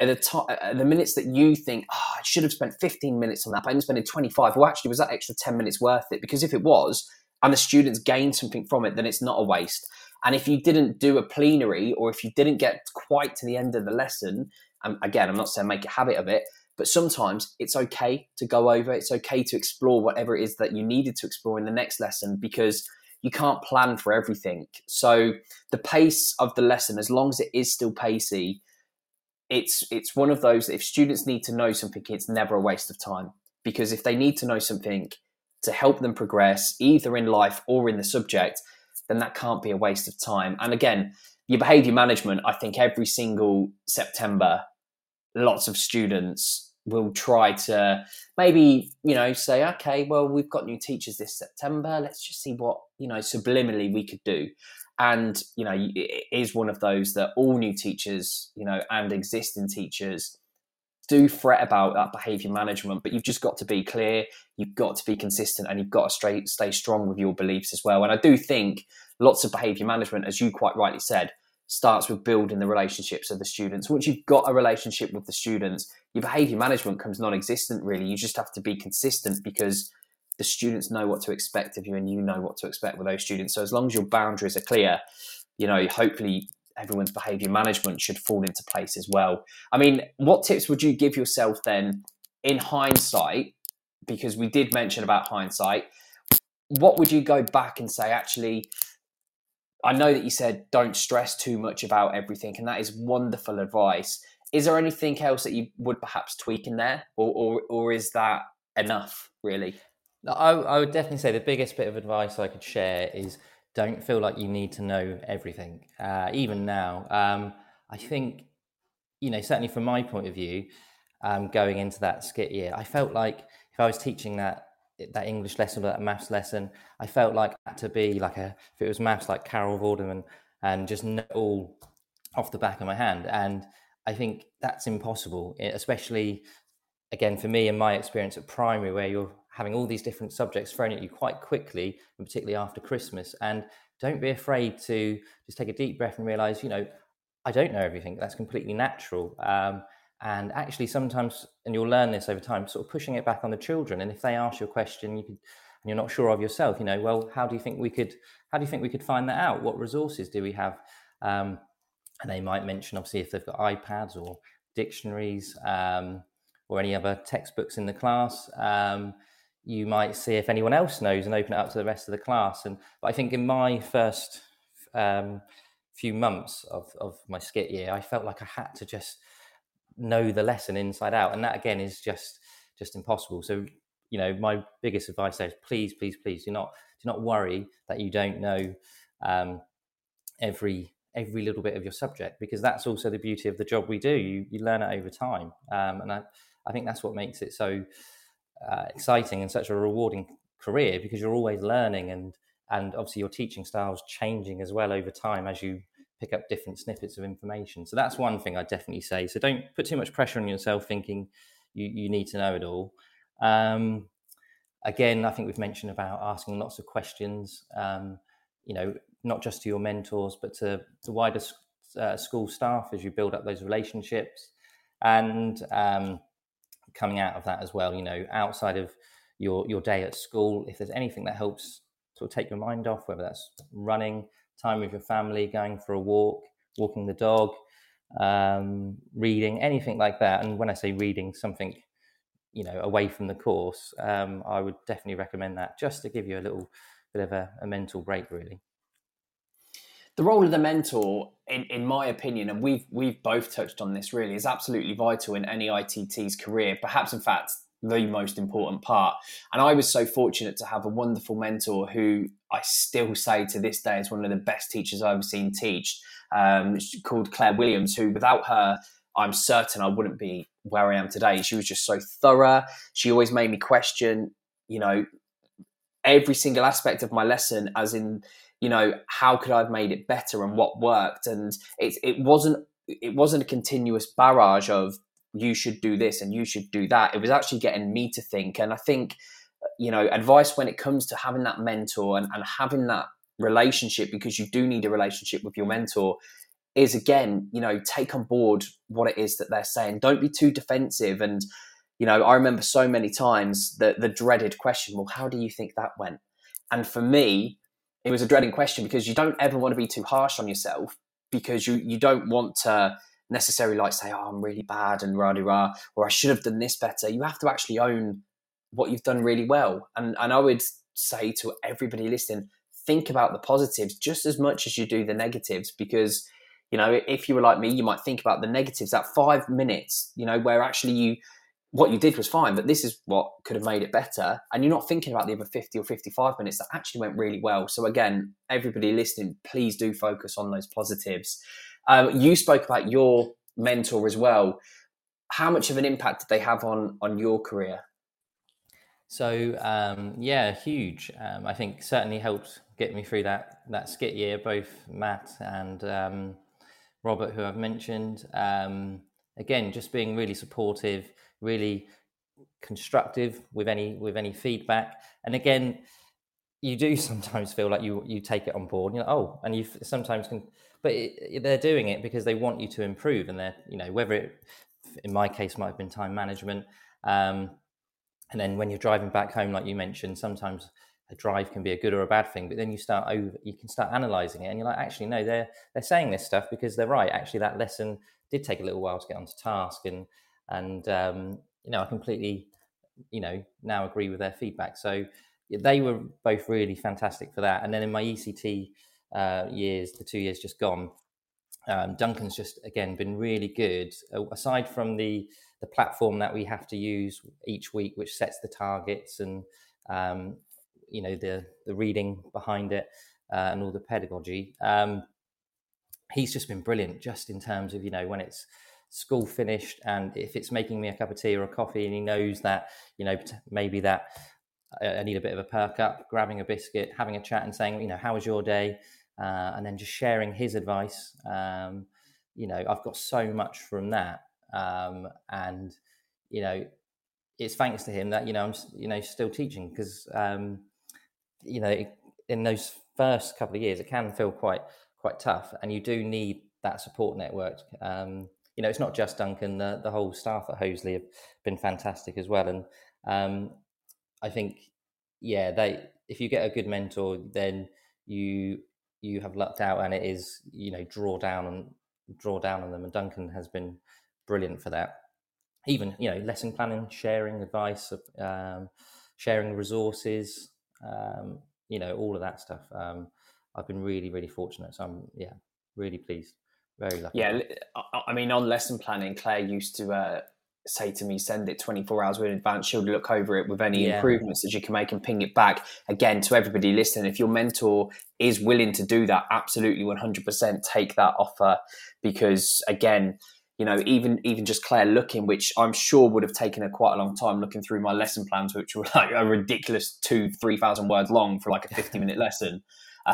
[SPEAKER 2] at the, to- at the minutes that you think, oh, I should have spent 15 minutes on that, but I ended up spending 25. Well, actually, was that extra 10 minutes worth it? Because if it was, and the students gained something from it, then it's not a waste. And if you didn't do a plenary, or if you didn't get quite to the end of the lesson, and again, I'm not saying make a habit of it, but sometimes it's okay to go over. It's okay to explore whatever it is that you needed to explore in the next lesson because you can't plan for everything. So the pace of the lesson, as long as it is still pacey, it's it's one of those that if students need to know something it's never a waste of time because if they need to know something to help them progress either in life or in the subject then that can't be a waste of time and again your behavior management i think every single september lots of students will try to maybe you know say okay well we've got new teachers this september. Let's just see what you know subliminally we could do. And you know it is one of those that all new teachers you know and existing teachers do fret about that behavior management but you've just got to be clear you've got to be consistent and you've got to stay, stay strong with your beliefs as well. And i do think lots of behavior management as you quite rightly said starts with building the relationships of the students. Once you've got a relationship with the students your behavior management comes non-existent really you just have to be consistent because the students know what to expect of you and you know what to expect with those students. So as long as your boundaries are clear, you know, hopefully everyone's behavior management should fall into place as well. I mean, what tips would you give yourself then in hindsight? Because we did mention about hindsight. What would you go back and say, actually, I know that you said don't stress too much about everything, and that is wonderful advice. Is there anything else that you would perhaps tweak in there, or, or, or is that enough, really?
[SPEAKER 5] I, I would definitely say the biggest bit of advice I could share is don't feel like you need to know everything. Uh, even now, um, I think, you know, certainly from my point of view, um, going into that SCITT year, I felt like if I was teaching that that English lesson or that maths lesson, I felt like to be like a if it was maths like Carol Vorderman and just know all off the back of my hand. And I think that's impossible, especially again for me and my experience at primary, where you're having all these different subjects thrown at you quite quickly, and particularly after Christmas. And don't be afraid to just take a deep breath and realize, you know, I don't know everything. That's completely natural. Um, and actually, sometimes, and you'll learn this over time, sort of pushing it back on the children. And if they ask you a question, you could, and you're not sure of yourself, you know, well, how do you think we could, how do you think we could find that out? What resources do we have? Um, and they might mention, obviously, if they've got iPads or dictionaries um, or any other textbooks in the class. Um, you might see if anyone else knows and open it up to the rest of the class. And but I think in my first um, few months of, of my SCITT year, I felt like I had to just know the lesson inside out, and that again is just just impossible. So you know, my biggest advice is please, please, please do not do not worry that you don't know um, every every little bit of your subject because that's also the beauty of the job we do. You you learn it over time, um, and I I think that's what makes it so uh, exciting and such a rewarding career because you're always learning and and obviously your teaching style is changing as well over time as you pick up different snippets of information. So that's one thing I definitely say. So don't put too much pressure on yourself thinking you, you need to know it all. Um, again, I think we've mentioned about asking lots of questions, um, you know, not just to your mentors, but to the wider uh, school staff as you build up those relationships. And um, coming out of that as well, you know, outside of your, your day at school, if there's anything that helps sort of take your mind off, whether that's running, time with your family, going for a walk, walking the dog, um, reading, anything like that. And when I say reading, something you know away from the course, um, I would definitely recommend that just to give you a little bit of a, a mental break, really.
[SPEAKER 2] The role of the mentor, in, in my opinion, and we've we've both touched on this, really, is absolutely vital in any ITT's career. Perhaps, in fact, the most important part. And I was so fortunate to have a wonderful mentor who I still say to this day is one of the best teachers I've ever seen teach, um, called Claire Williams, who without her, I'm certain I wouldn't be where I am today. She was just so thorough. She always made me question, you know, every single aspect of my lesson, as in, you know, how could I have made it better and what worked. And it it wasn't it wasn't a continuous barrage of you should do this and you should do that. It was actually getting me to think. And I think, you know, advice when it comes to having that mentor and, and having that relationship, because you do need a relationship with your mentor, is again, you know, take on board what it is that they're saying. Don't be too defensive. And, you know, I remember so many times the, the dreaded question, well, how do you think that went? And for me, it was a dreading question because you don't ever want to be too harsh on yourself because you, you don't want to necessarily like say, oh, I'm really bad and rah rah, or I should have done this better. You have to actually own what you've done really well. And and I would say to everybody listening, think about the positives just as much as you do the negatives because you know if you were like me you might think about the negatives that five minutes you know where actually you what you did was fine but this is what could have made it better and you're not thinking about the other 50 or 55 minutes that actually went really well so again everybody listening please do focus on those positives um, you spoke about your mentor as well. How much of an impact did they have on on your career?
[SPEAKER 5] So um, yeah, huge. Um, I think certainly helped get me through that that SCITT year. Both Matt and um, Robert, who I've mentioned, um, again, just being really supportive, really constructive with any with any feedback, and again, you do sometimes feel like you you take it on board. You know, oh, and you sometimes can but it, they're doing it because they want you to improve, and they're you know whether it, in my case, might have been time management, um, and then when you're driving back home, like you mentioned, sometimes a drive can be a good or a bad thing, but then you start over, you can start analyzing it, and you're like, actually, no, they're they're saying this stuff because they're right. Actually, that lesson did take a little while to get onto task, and and um, you know, I completely, you know, now agree with their feedback. So they were both really fantastic for that. And then in my ECT uh, years, the two years just gone, um, Duncan's just again been really good. aside from the the platform that we have to use each week, which sets the targets and um, you know the the reading behind it uh, and all the pedagogy, um, he's just been brilliant. Just in terms of you know when it's school finished and if it's making me a cup of tea or a coffee, and he knows that you know maybe that I need a bit of a perk up, grabbing a biscuit, having a chat, and saying, you know, how was your day? uh, and then just sharing his advice. Um, you know, I've got so much from that, um, and you know, it's thanks to him that you know I'm you know still teaching because um, you know in those first couple of years it can feel quite quite tough, and you do need that support network. Um, you know, it's not just Duncan; the, the whole staff at Hoseley have been fantastic as well, and um, I think yeah, they if you get a good mentor, then you you have lucked out, and it is you know draw down and draw down on them. And Duncan has been brilliant for that. Even you know lesson planning, sharing advice, um, sharing resources, um, you know all of that stuff. Um, I've been really really fortunate. So I'm yeah really pleased, very lucky.
[SPEAKER 2] Yeah, I mean on lesson planning, Claire used to. Uh say to me, send it 24 hours in advance. She'll look over it with any
[SPEAKER 5] Yeah.
[SPEAKER 2] improvements that you can make and ping it back. Again, to everybody listening, if your mentor is willing to do that, absolutely 100% take that offer because, again, you know, even even just Claire looking, which I'm sure would have taken her quite a long time looking through my lesson plans, which were like a ridiculous two, three thousand words long for like a 50 minute lesson,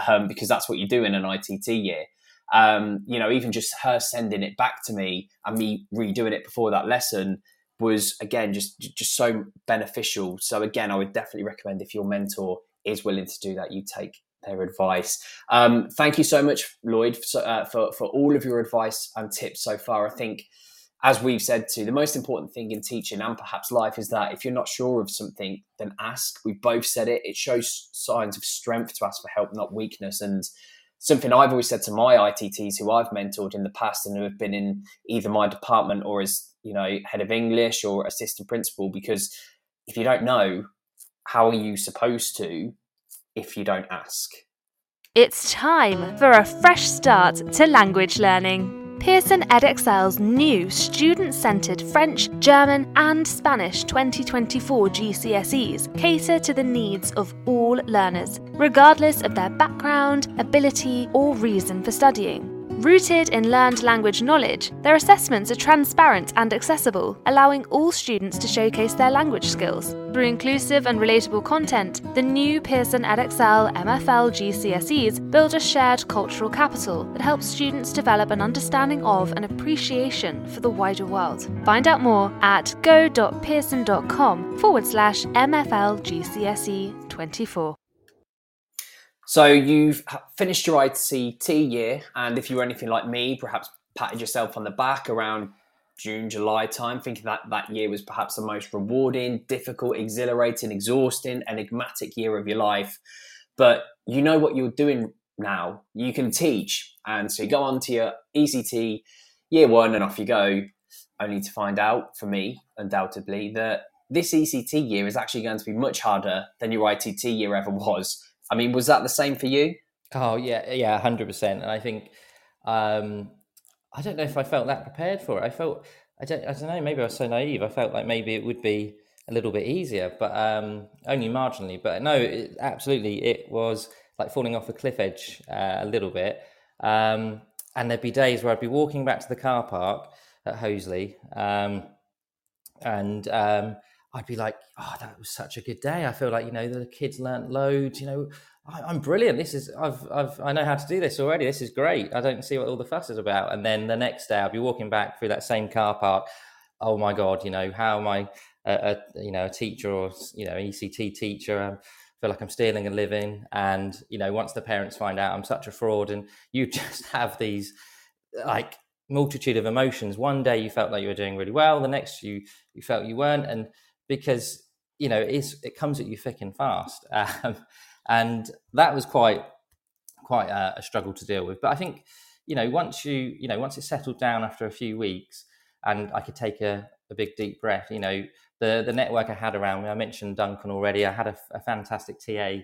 [SPEAKER 2] um, because that's what you do in an ITT year um, you know, even just her sending it back to me and me redoing it before that lesson was again just just so beneficial. So again, I would definitely recommend if your mentor is willing to do that, you take their advice. Um, thank you so much, Lloyd, for, uh, for for all of your advice and tips so far. I think. As we've said to the most important thing in teaching and perhaps life is that if you're not sure of something, then ask. We both said it. It shows signs of strength to ask for help, not weakness. And something I've always said to my ITTs who I've mentored in the past and who have been in either my department or as you know head of English or assistant principal because if you don't know how are you supposed to if you don't ask
[SPEAKER 3] It's time for a fresh start to language learning. Pearson Edexcel's new student centered French, German, and Spanish 2024 GCSEs cater to the needs of all learners, regardless of their background, ability, or reason for studying. Rooted in learned language knowledge, their assessments are transparent and accessible, allowing all students to showcase their language skills. Through inclusive and relatable content, the new Pearson Edexcel MFL GCSEs build a shared cultural capital that helps students develop an understanding of and appreciation for the wider world. Find out more at go.pearson.com forward slash MFL GCSE 24.
[SPEAKER 2] So you've finished your ICT year, and if you were anything like me, perhaps patted yourself on the back around June, July time, thinking that that year was perhaps the most rewarding, difficult, exhilarating, exhausting, enigmatic year of your life. But you know what you're doing now. You can teach, and so you go on to your ECT year one, and off you go. Only to find out, for me, undoubtedly, that this ECT year is actually going to be much harder than your ITT year ever was. I mean, was that the same for you?
[SPEAKER 5] Oh yeah, yeah, hundred percent. And I think um, I don't know if I felt that prepared for it. I felt I don't I don't know. Maybe I was so naive. I felt like maybe it would be a little bit easier, but um, only marginally. But no, it, absolutely, it was like falling off a cliff edge uh, a little bit. Um, and there'd be days where I'd be walking back to the car park at Hosley, um, and um, I'd be like, "Oh, that was such a good day." I feel like you know the kids learnt loads. You know, I, I'm brilliant. This is I've I've I know how to do this already. This is great. I don't see what all the fuss is about. And then the next day, I'll be walking back through that same car park. Oh my god, you know how am I? A, a you know a teacher or you know ECT teacher. I feel like I'm stealing a living, and you know once the parents find out I'm such a fraud, and you just have these like multitude of emotions. One day you felt like you were doing really well, the next you you felt you weren't, and because you know it comes at you thick and fast, um, and that was quite quite a, a struggle to deal with. But I think you know once you you know once it settled down after a few weeks, and I could take a, a big deep breath, you know the the network I had around me. I mentioned Duncan already. I had a, a fantastic TA,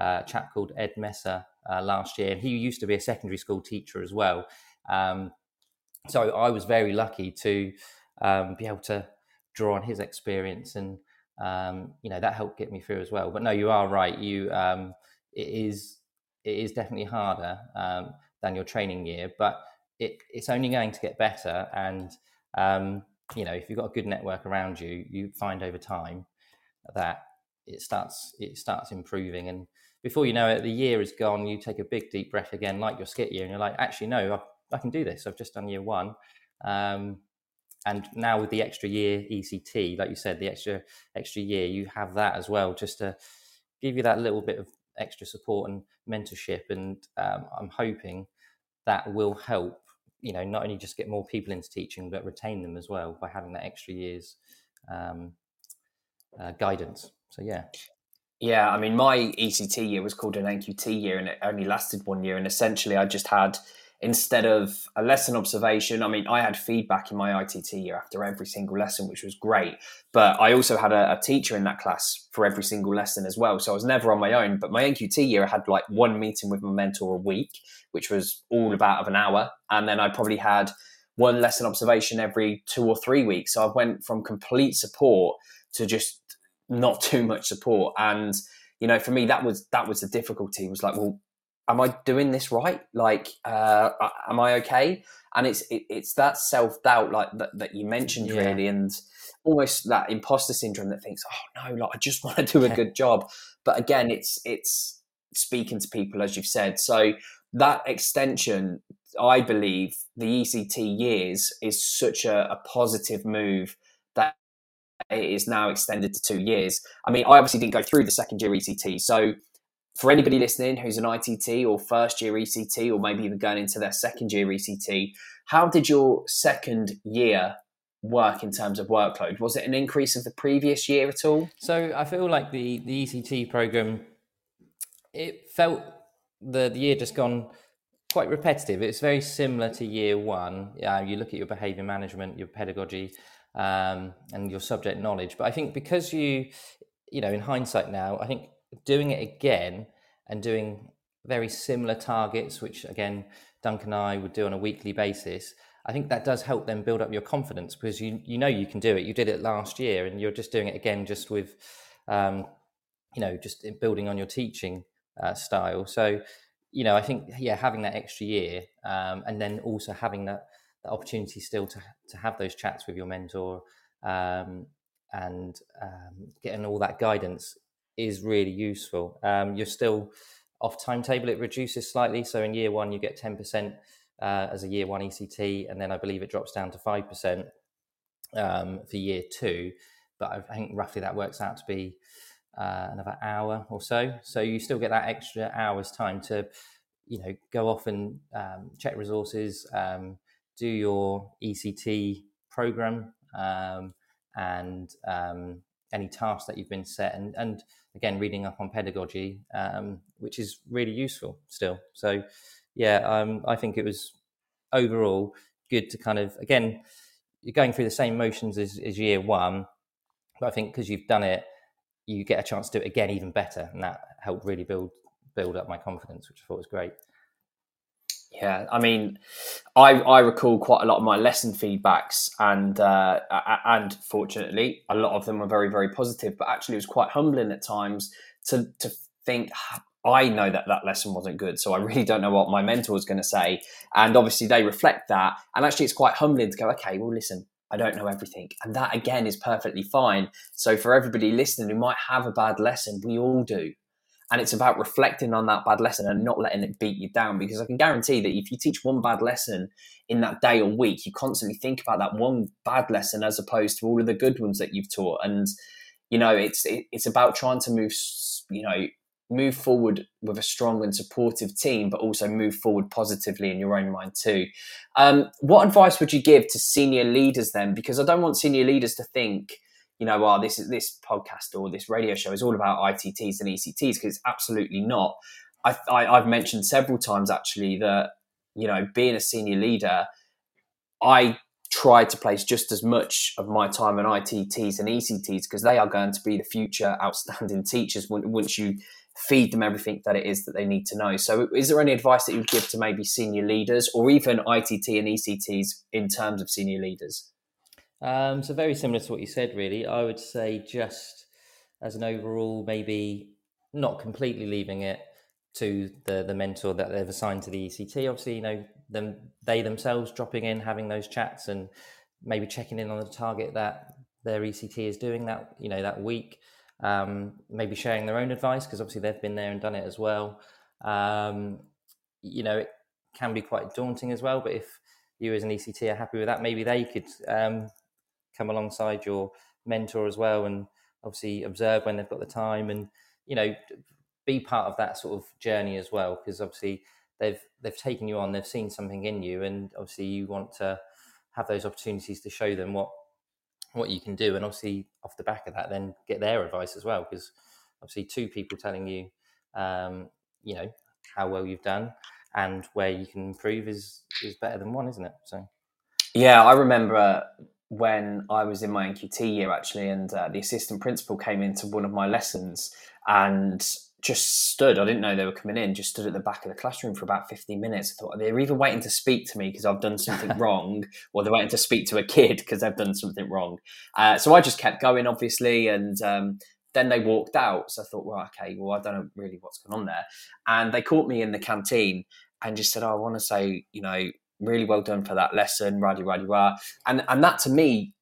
[SPEAKER 5] uh, chap called Ed Messer uh, last year, and he used to be a secondary school teacher as well. Um, so I was very lucky to um, be able to draw on his experience, and um, you know that helped get me through as well. But no, you are right. You um, it is it is definitely harder um, than your training year, but it, it's only going to get better. And um, you know, if you've got a good network around you, you find over time that it starts it starts improving and before you know it the year is gone you take a big deep breath again like your SCITT year and you're like actually no i, I can do this i've just done year one um, and now with the extra year ect like you said the extra extra year you have that as well just to give you that little bit of extra support and mentorship and um, i'm hoping that will help you know not only just get more people into teaching but retain them as well by having that extra years um, uh, guidance so yeah
[SPEAKER 2] Yeah, I mean, my ECT year was called an NQT year and it only lasted one year. And essentially, I just had, instead of a lesson observation, I mean, I had feedback in my ITT year after every single lesson, which was great. But I also had a, a teacher in that class for every single lesson as well. So I was never on my own. But my NQT year, I had like one meeting with my mentor a week, which was all about of an hour. And then I probably had one lesson observation every two or three weeks. So I went from complete support to just not too much support. And you know, for me, that was that was the difficulty. Was like, well, am I doing this right? Like, uh, am I okay? And it's it, it's that self doubt like that, that you mentioned yeah. really, and almost that imposter syndrome that thinks, oh no, like I just want to do a good job. But again, it's it's speaking to people as you've said. So that extension, I believe, the ECT years is such a, a positive move that it is now extended to two years. I mean, I obviously didn't go through the second year ECT, so for anybody listening who's an ITT or first year ECT or maybe even going into their second year ECT, how did your second year work in terms of workload? Was it an increase of the previous year at all?
[SPEAKER 5] So I feel like the the ECT program, it felt the, the year just gone quite repetitive. It's very similar to year one. Yeah, you look at your behaviour management, your pedagogy, um, and your subject knowledge. But I think because you, you know, in hindsight now, I think doing it again and doing very similar targets, which again Duncan and I would do on a weekly basis, I think that does help them build up your confidence because you you know you can do it. You did it last year, and you're just doing it again, just with, um, you know, just building on your teaching uh, style. So, you know, I think yeah, having that extra year, um, and then also having that, that opportunity still to to have those chats with your mentor, um, and um, getting all that guidance is really useful. Um, you're still off timetable; it reduces slightly. So in year one, you get ten percent uh, as a year one ECT, and then I believe it drops down to five percent um, for year two. But I think roughly that works out to be uh, another hour or so. So you still get that extra hour's time to, you know, go off and um, check resources, um, do your ECT program, um, and um, any tasks that you've been set, and, and again reading up on pedagogy, um, which is really useful still. So yeah, um, I think it was overall good to kind of again you're going through the same motions as, as year one, but I think because you've done it you get a chance to do it again even better, and that helped really build build up my confidence, which I thought was great.
[SPEAKER 2] Yeah, I mean, I I recall quite a lot of my lesson feedbacks, and uh, and fortunately, a lot of them were very very positive. But actually, it was quite humbling at times to to think I know that that lesson wasn't good, so I really don't know what my mentor is going to say. And obviously, they reflect that. And actually, it's quite humbling to go, okay, well, listen, I don't know everything. And that again is perfectly fine. So for everybody listening who might have a bad lesson, we all do. And it's about reflecting on that bad lesson and not letting it beat you down. Because I can guarantee that if you teach one bad lesson in that day or week, you constantly think about that one bad lesson as opposed to all of the good ones that you've taught. And, you know, it's, it, it's about trying to move, you know, move forward with a strong and supportive team, but also move forward positively in your own mind too. Um, what advice would you give to senior leaders then? Because I don't want senior leaders to think, you know, well, this is this podcast or this radio show is all about ITTs and ECTs because it's absolutely not. I, I, I've mentioned several times actually that you know, being a senior leader, I try to place just as much of my time on ITTs and ECTs because they are going to be the future outstanding teachers once you feed them everything that it is that they need to know. So, is there any advice that you would give to maybe senior leaders or even ITT and ECTs in terms of senior leaders?
[SPEAKER 5] Um, so, very similar to what you said, really. I would say just as an overall, maybe not completely leaving it to the the mentor that they've assigned to the ECT. Obviously, you know them they themselves dropping in, having those chats, and maybe checking in on the target that their ECT is doing that you know that week um, maybe sharing their own advice because obviously they've been there and done it as well. Um, you know, it can be quite daunting as well. But if you as an ECT are happy with that, maybe they could um, come alongside your mentor as well and obviously observe when they've got the time and you know be part of that sort of journey as well because obviously they've they've taken you on they've seen something in you and obviously you want to have those opportunities to show them what what you can do, and obviously off the back of that, then get their advice as well, because obviously two people telling you, um, you know, how well you've done and where you can improve is is better than one, isn't it? So,
[SPEAKER 2] yeah, I remember when I was in my NQT year actually, and uh, the assistant principal came into one of my lessons, and just stood. I didn't know they were coming in. Just stood at the back of the classroom for about 15 minutes. I thought they're either waiting to speak to me because I've done something wrong, or they're waiting to speak to a kid because they've done something wrong. Uh, so I just kept going, obviously, and um, then they walked out. So I thought, well, okay, well, I don't know really what's going on there. And they caught me in the canteen and just said, oh, I want to say, you know, really well done for that lesson, radi radi rah. And and that to me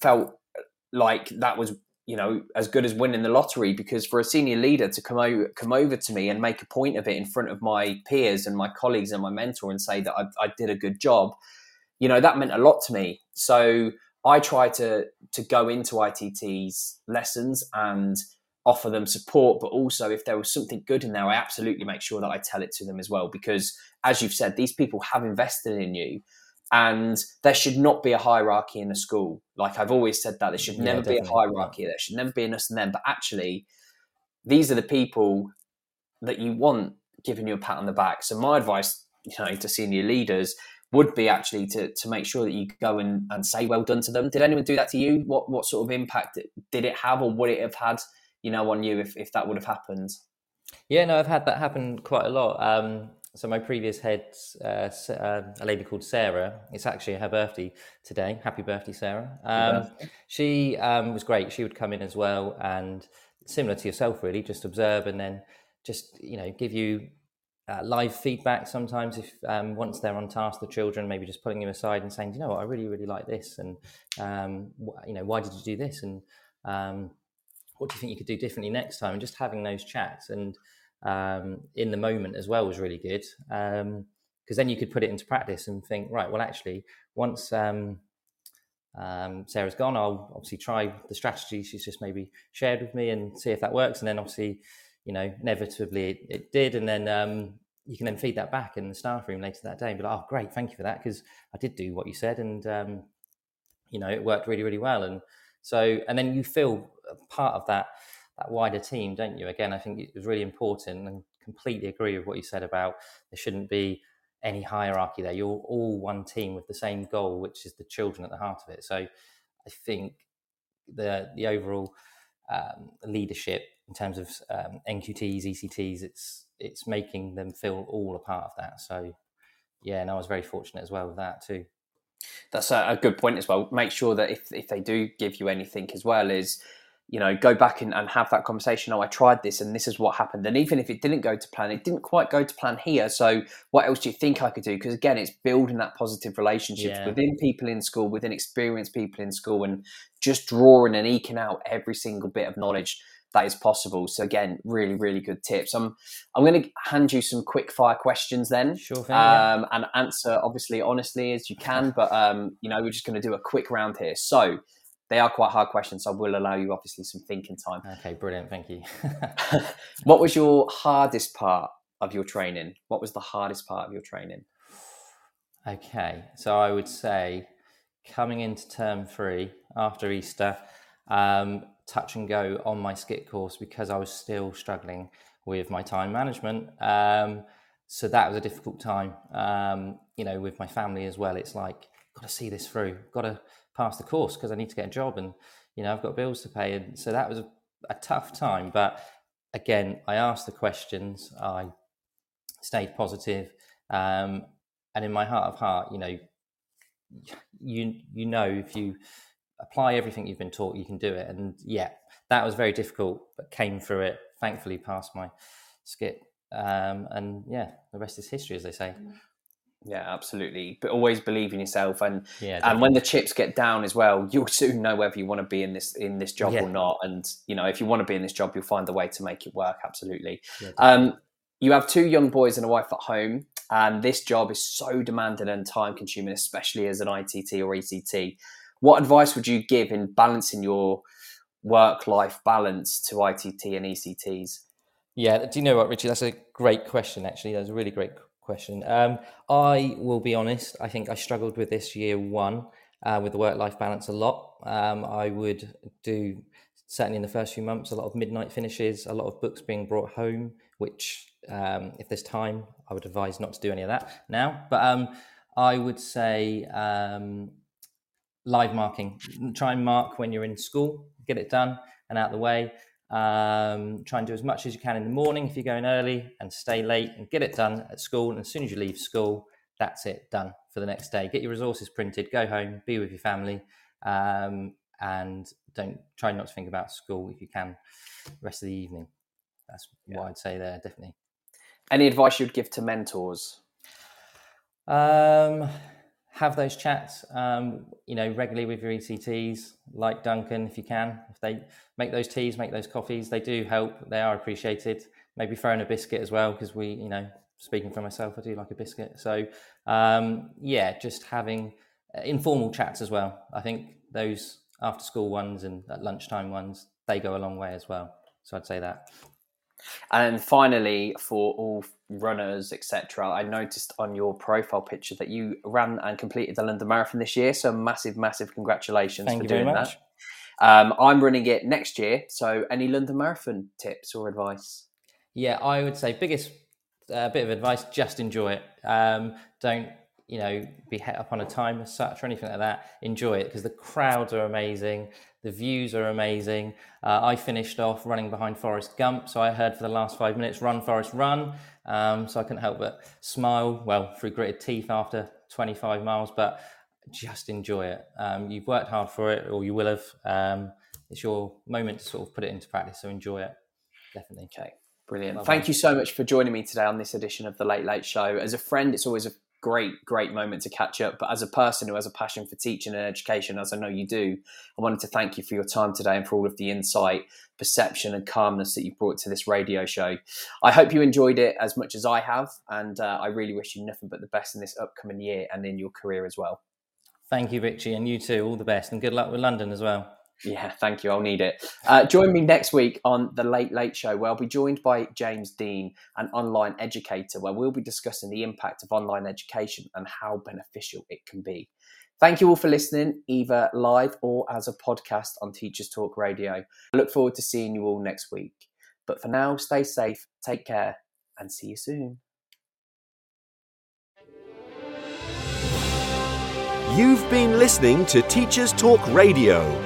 [SPEAKER 2] felt like that was you know as good as winning the lottery because for a senior leader to come over come over to me and make a point of it in front of my peers and my colleagues and my mentor and say that I, I did a good job you know that meant a lot to me so i try to to go into itt's lessons and offer them support but also if there was something good in there i absolutely make sure that i tell it to them as well because as you've said these people have invested in you and there should not be a hierarchy in a school. Like I've always said that there should never be a hierarchy. There should never be an us and them. But actually, these are the people that you want giving you a pat on the back. So my advice, you know, to senior leaders would be actually to to make sure that you go and, and say well done to them. Did anyone do that to you? What what sort of impact did it have, or would it have had, you know, on you if if that would have happened?
[SPEAKER 5] Yeah, no, I've had that happen quite a lot. Um, so my previous head, uh, uh, a lady called Sarah. It's actually her birthday today. Happy birthday, Sarah! Um, birthday. She um, was great. She would come in as well, and similar to yourself, really, just observe and then just you know give you uh, live feedback. Sometimes, if um, once they're on task, the children maybe just pulling them aside and saying, you know what, I really, really like this, and um, wh- you know, why did you do this, and um, what do you think you could do differently next time, and just having those chats and um, in the moment as well was really good because um, then you could put it into practice and think, right, well, actually, once um, um, Sarah's gone, I'll obviously try the strategy she's just maybe shared with me and see if that works. And then obviously, you know, inevitably it, it did. And then um, you can then feed that back in the staff room later that day and be like, oh, great, thank you for that because I did do what you said and, um, you know, it worked really, really well. And so, and then you feel part of that that wider team, don't you? Again, I think it was really important and completely agree with what you said about there shouldn't be any hierarchy there. You're all one team with the same goal, which is the children at the heart of it. So I think the the overall um, leadership in terms of um, NQTs, ECTs, it's it's making them feel all a part of that. So yeah, and I was very fortunate as well with that too.
[SPEAKER 2] That's a, a good point as well. Make sure that if if they do give you anything as well, is you know, go back and, and have that conversation. Oh, I tried this and this is what happened. And even if it didn't go to plan, it didn't quite go to plan here. So what else do you think I could do? Because again, it's building that positive relationships yeah. within people in school, within experienced people in school, and just drawing and eking out every single bit of knowledge that is possible. So again, really, really good tips. I'm I'm going to hand you some quick fire questions then,
[SPEAKER 5] sure thing,
[SPEAKER 2] um, yeah. and answer obviously honestly as you can. But um, you know, we're just going to do a quick round here. So they are quite hard questions, so I will allow you obviously some thinking time.
[SPEAKER 5] Okay, brilliant. Thank you.
[SPEAKER 2] what was your hardest part of your training? What was the hardest part of your training?
[SPEAKER 5] Okay, so I would say coming into term three after Easter, um, touch and go on my SCITT course because I was still struggling with my time management. Um, so that was a difficult time. Um, you know, with my family as well. It's like got to see this through. Got to pass the course because I need to get a job and you know I've got bills to pay. And so that was a, a tough time. But again I asked the questions. I stayed positive. Um, and in my heart of heart you know you you know if you apply everything you've been taught you can do it. And yeah that was very difficult but came through it. Thankfully passed my SCITT. Um, and yeah the rest is history as they say. Mm.
[SPEAKER 2] Yeah, absolutely. But always believe in yourself, and yeah, and when the chips get down as well, you'll soon know whether you want to be in this in this job yeah. or not. And you know, if you want to be in this job, you'll find a way to make it work. Absolutely. Yeah, um, you have two young boys and a wife at home, and this job is so demanding and time consuming, especially as an ITT or ECT. What advice would you give in balancing your work life balance to ITT and ECTs?
[SPEAKER 5] Yeah, do you know what, Ritchie? That's a great question. Actually, that's a really great question. Um, I will be honest. I think I struggled with this year one uh, with the work life balance a lot. Um, I would do certainly in the first few months a lot of midnight finishes, a lot of books being brought home. Which, um, if there's time, I would advise not to do any of that now. But um, I would say um, live marking. Try and mark when you're in school, get it done and out of the way. Um, try and do as much as you can in the morning if you're going early and stay late and get it done at school. And as soon as you leave school, that's it, done for the next day. Get your resources printed, go home, be with your family, um, and don't try not to think about school if you can rest of the evening. That's yeah. what I'd say there, definitely.
[SPEAKER 2] Any advice you'd give to mentors?
[SPEAKER 5] Um, have those chats, um, you know, regularly with your ECTs, like Duncan, if you can. If they make those teas, make those coffees, they do help. They are appreciated. Maybe throw in a biscuit as well, because we, you know, speaking for myself, I do like a biscuit. So, um, yeah, just having uh, informal chats as well. I think those after school ones and lunchtime ones, they go a long way as well. So I'd say that.
[SPEAKER 2] And finally, for all runners, etc., I noticed on your profile picture that you ran and completed the London Marathon this year. So massive, massive congratulations
[SPEAKER 5] Thank
[SPEAKER 2] for doing
[SPEAKER 5] that.
[SPEAKER 2] Um, I'm running it next year. So any London Marathon tips or advice?
[SPEAKER 5] Yeah, I would say biggest uh, bit of advice: just enjoy it. Um, don't you know be hit up on a time as such or anything like that. Enjoy it because the crowds are amazing. The views are amazing. Uh, I finished off running behind Forrest Gump, so I heard for the last five minutes, "Run, Forrest, run!" Um, so I couldn't help but smile, well, through gritted teeth after 25 miles. But just enjoy it. Um, you've worked hard for it, or you will have. Um, it's your moment to sort of put it into practice, so enjoy it. Definitely.
[SPEAKER 2] Okay. Brilliant. Thank you so much for joining me today on this edition of the Late Late Show. As a friend, it's always a great, great moment to catch up. But as a person who has a passion for teaching and education, as I know you do, I wanted to thank you for your time today and for all of the insight, perception, and calmness that you brought to this radio show. I hope you enjoyed it as much as I have, and uh, I really wish you nothing but the best in this upcoming year and in your career as well.
[SPEAKER 5] Thank you, Ritchie, and you too. All the best, and good luck with London as well.
[SPEAKER 2] Yeah, thank you. I'll need it. Uh, join me next week on The Late Late Show, where I'll be joined by James Dean, an online educator, where we'll be discussing the impact of online education and how beneficial it can be. Thank you all for listening, either live or as a podcast on Teachers Talk Radio. I look forward to seeing you all next week. But for now, stay safe, take care, and see you soon.
[SPEAKER 1] You've been listening to Teachers Talk Radio.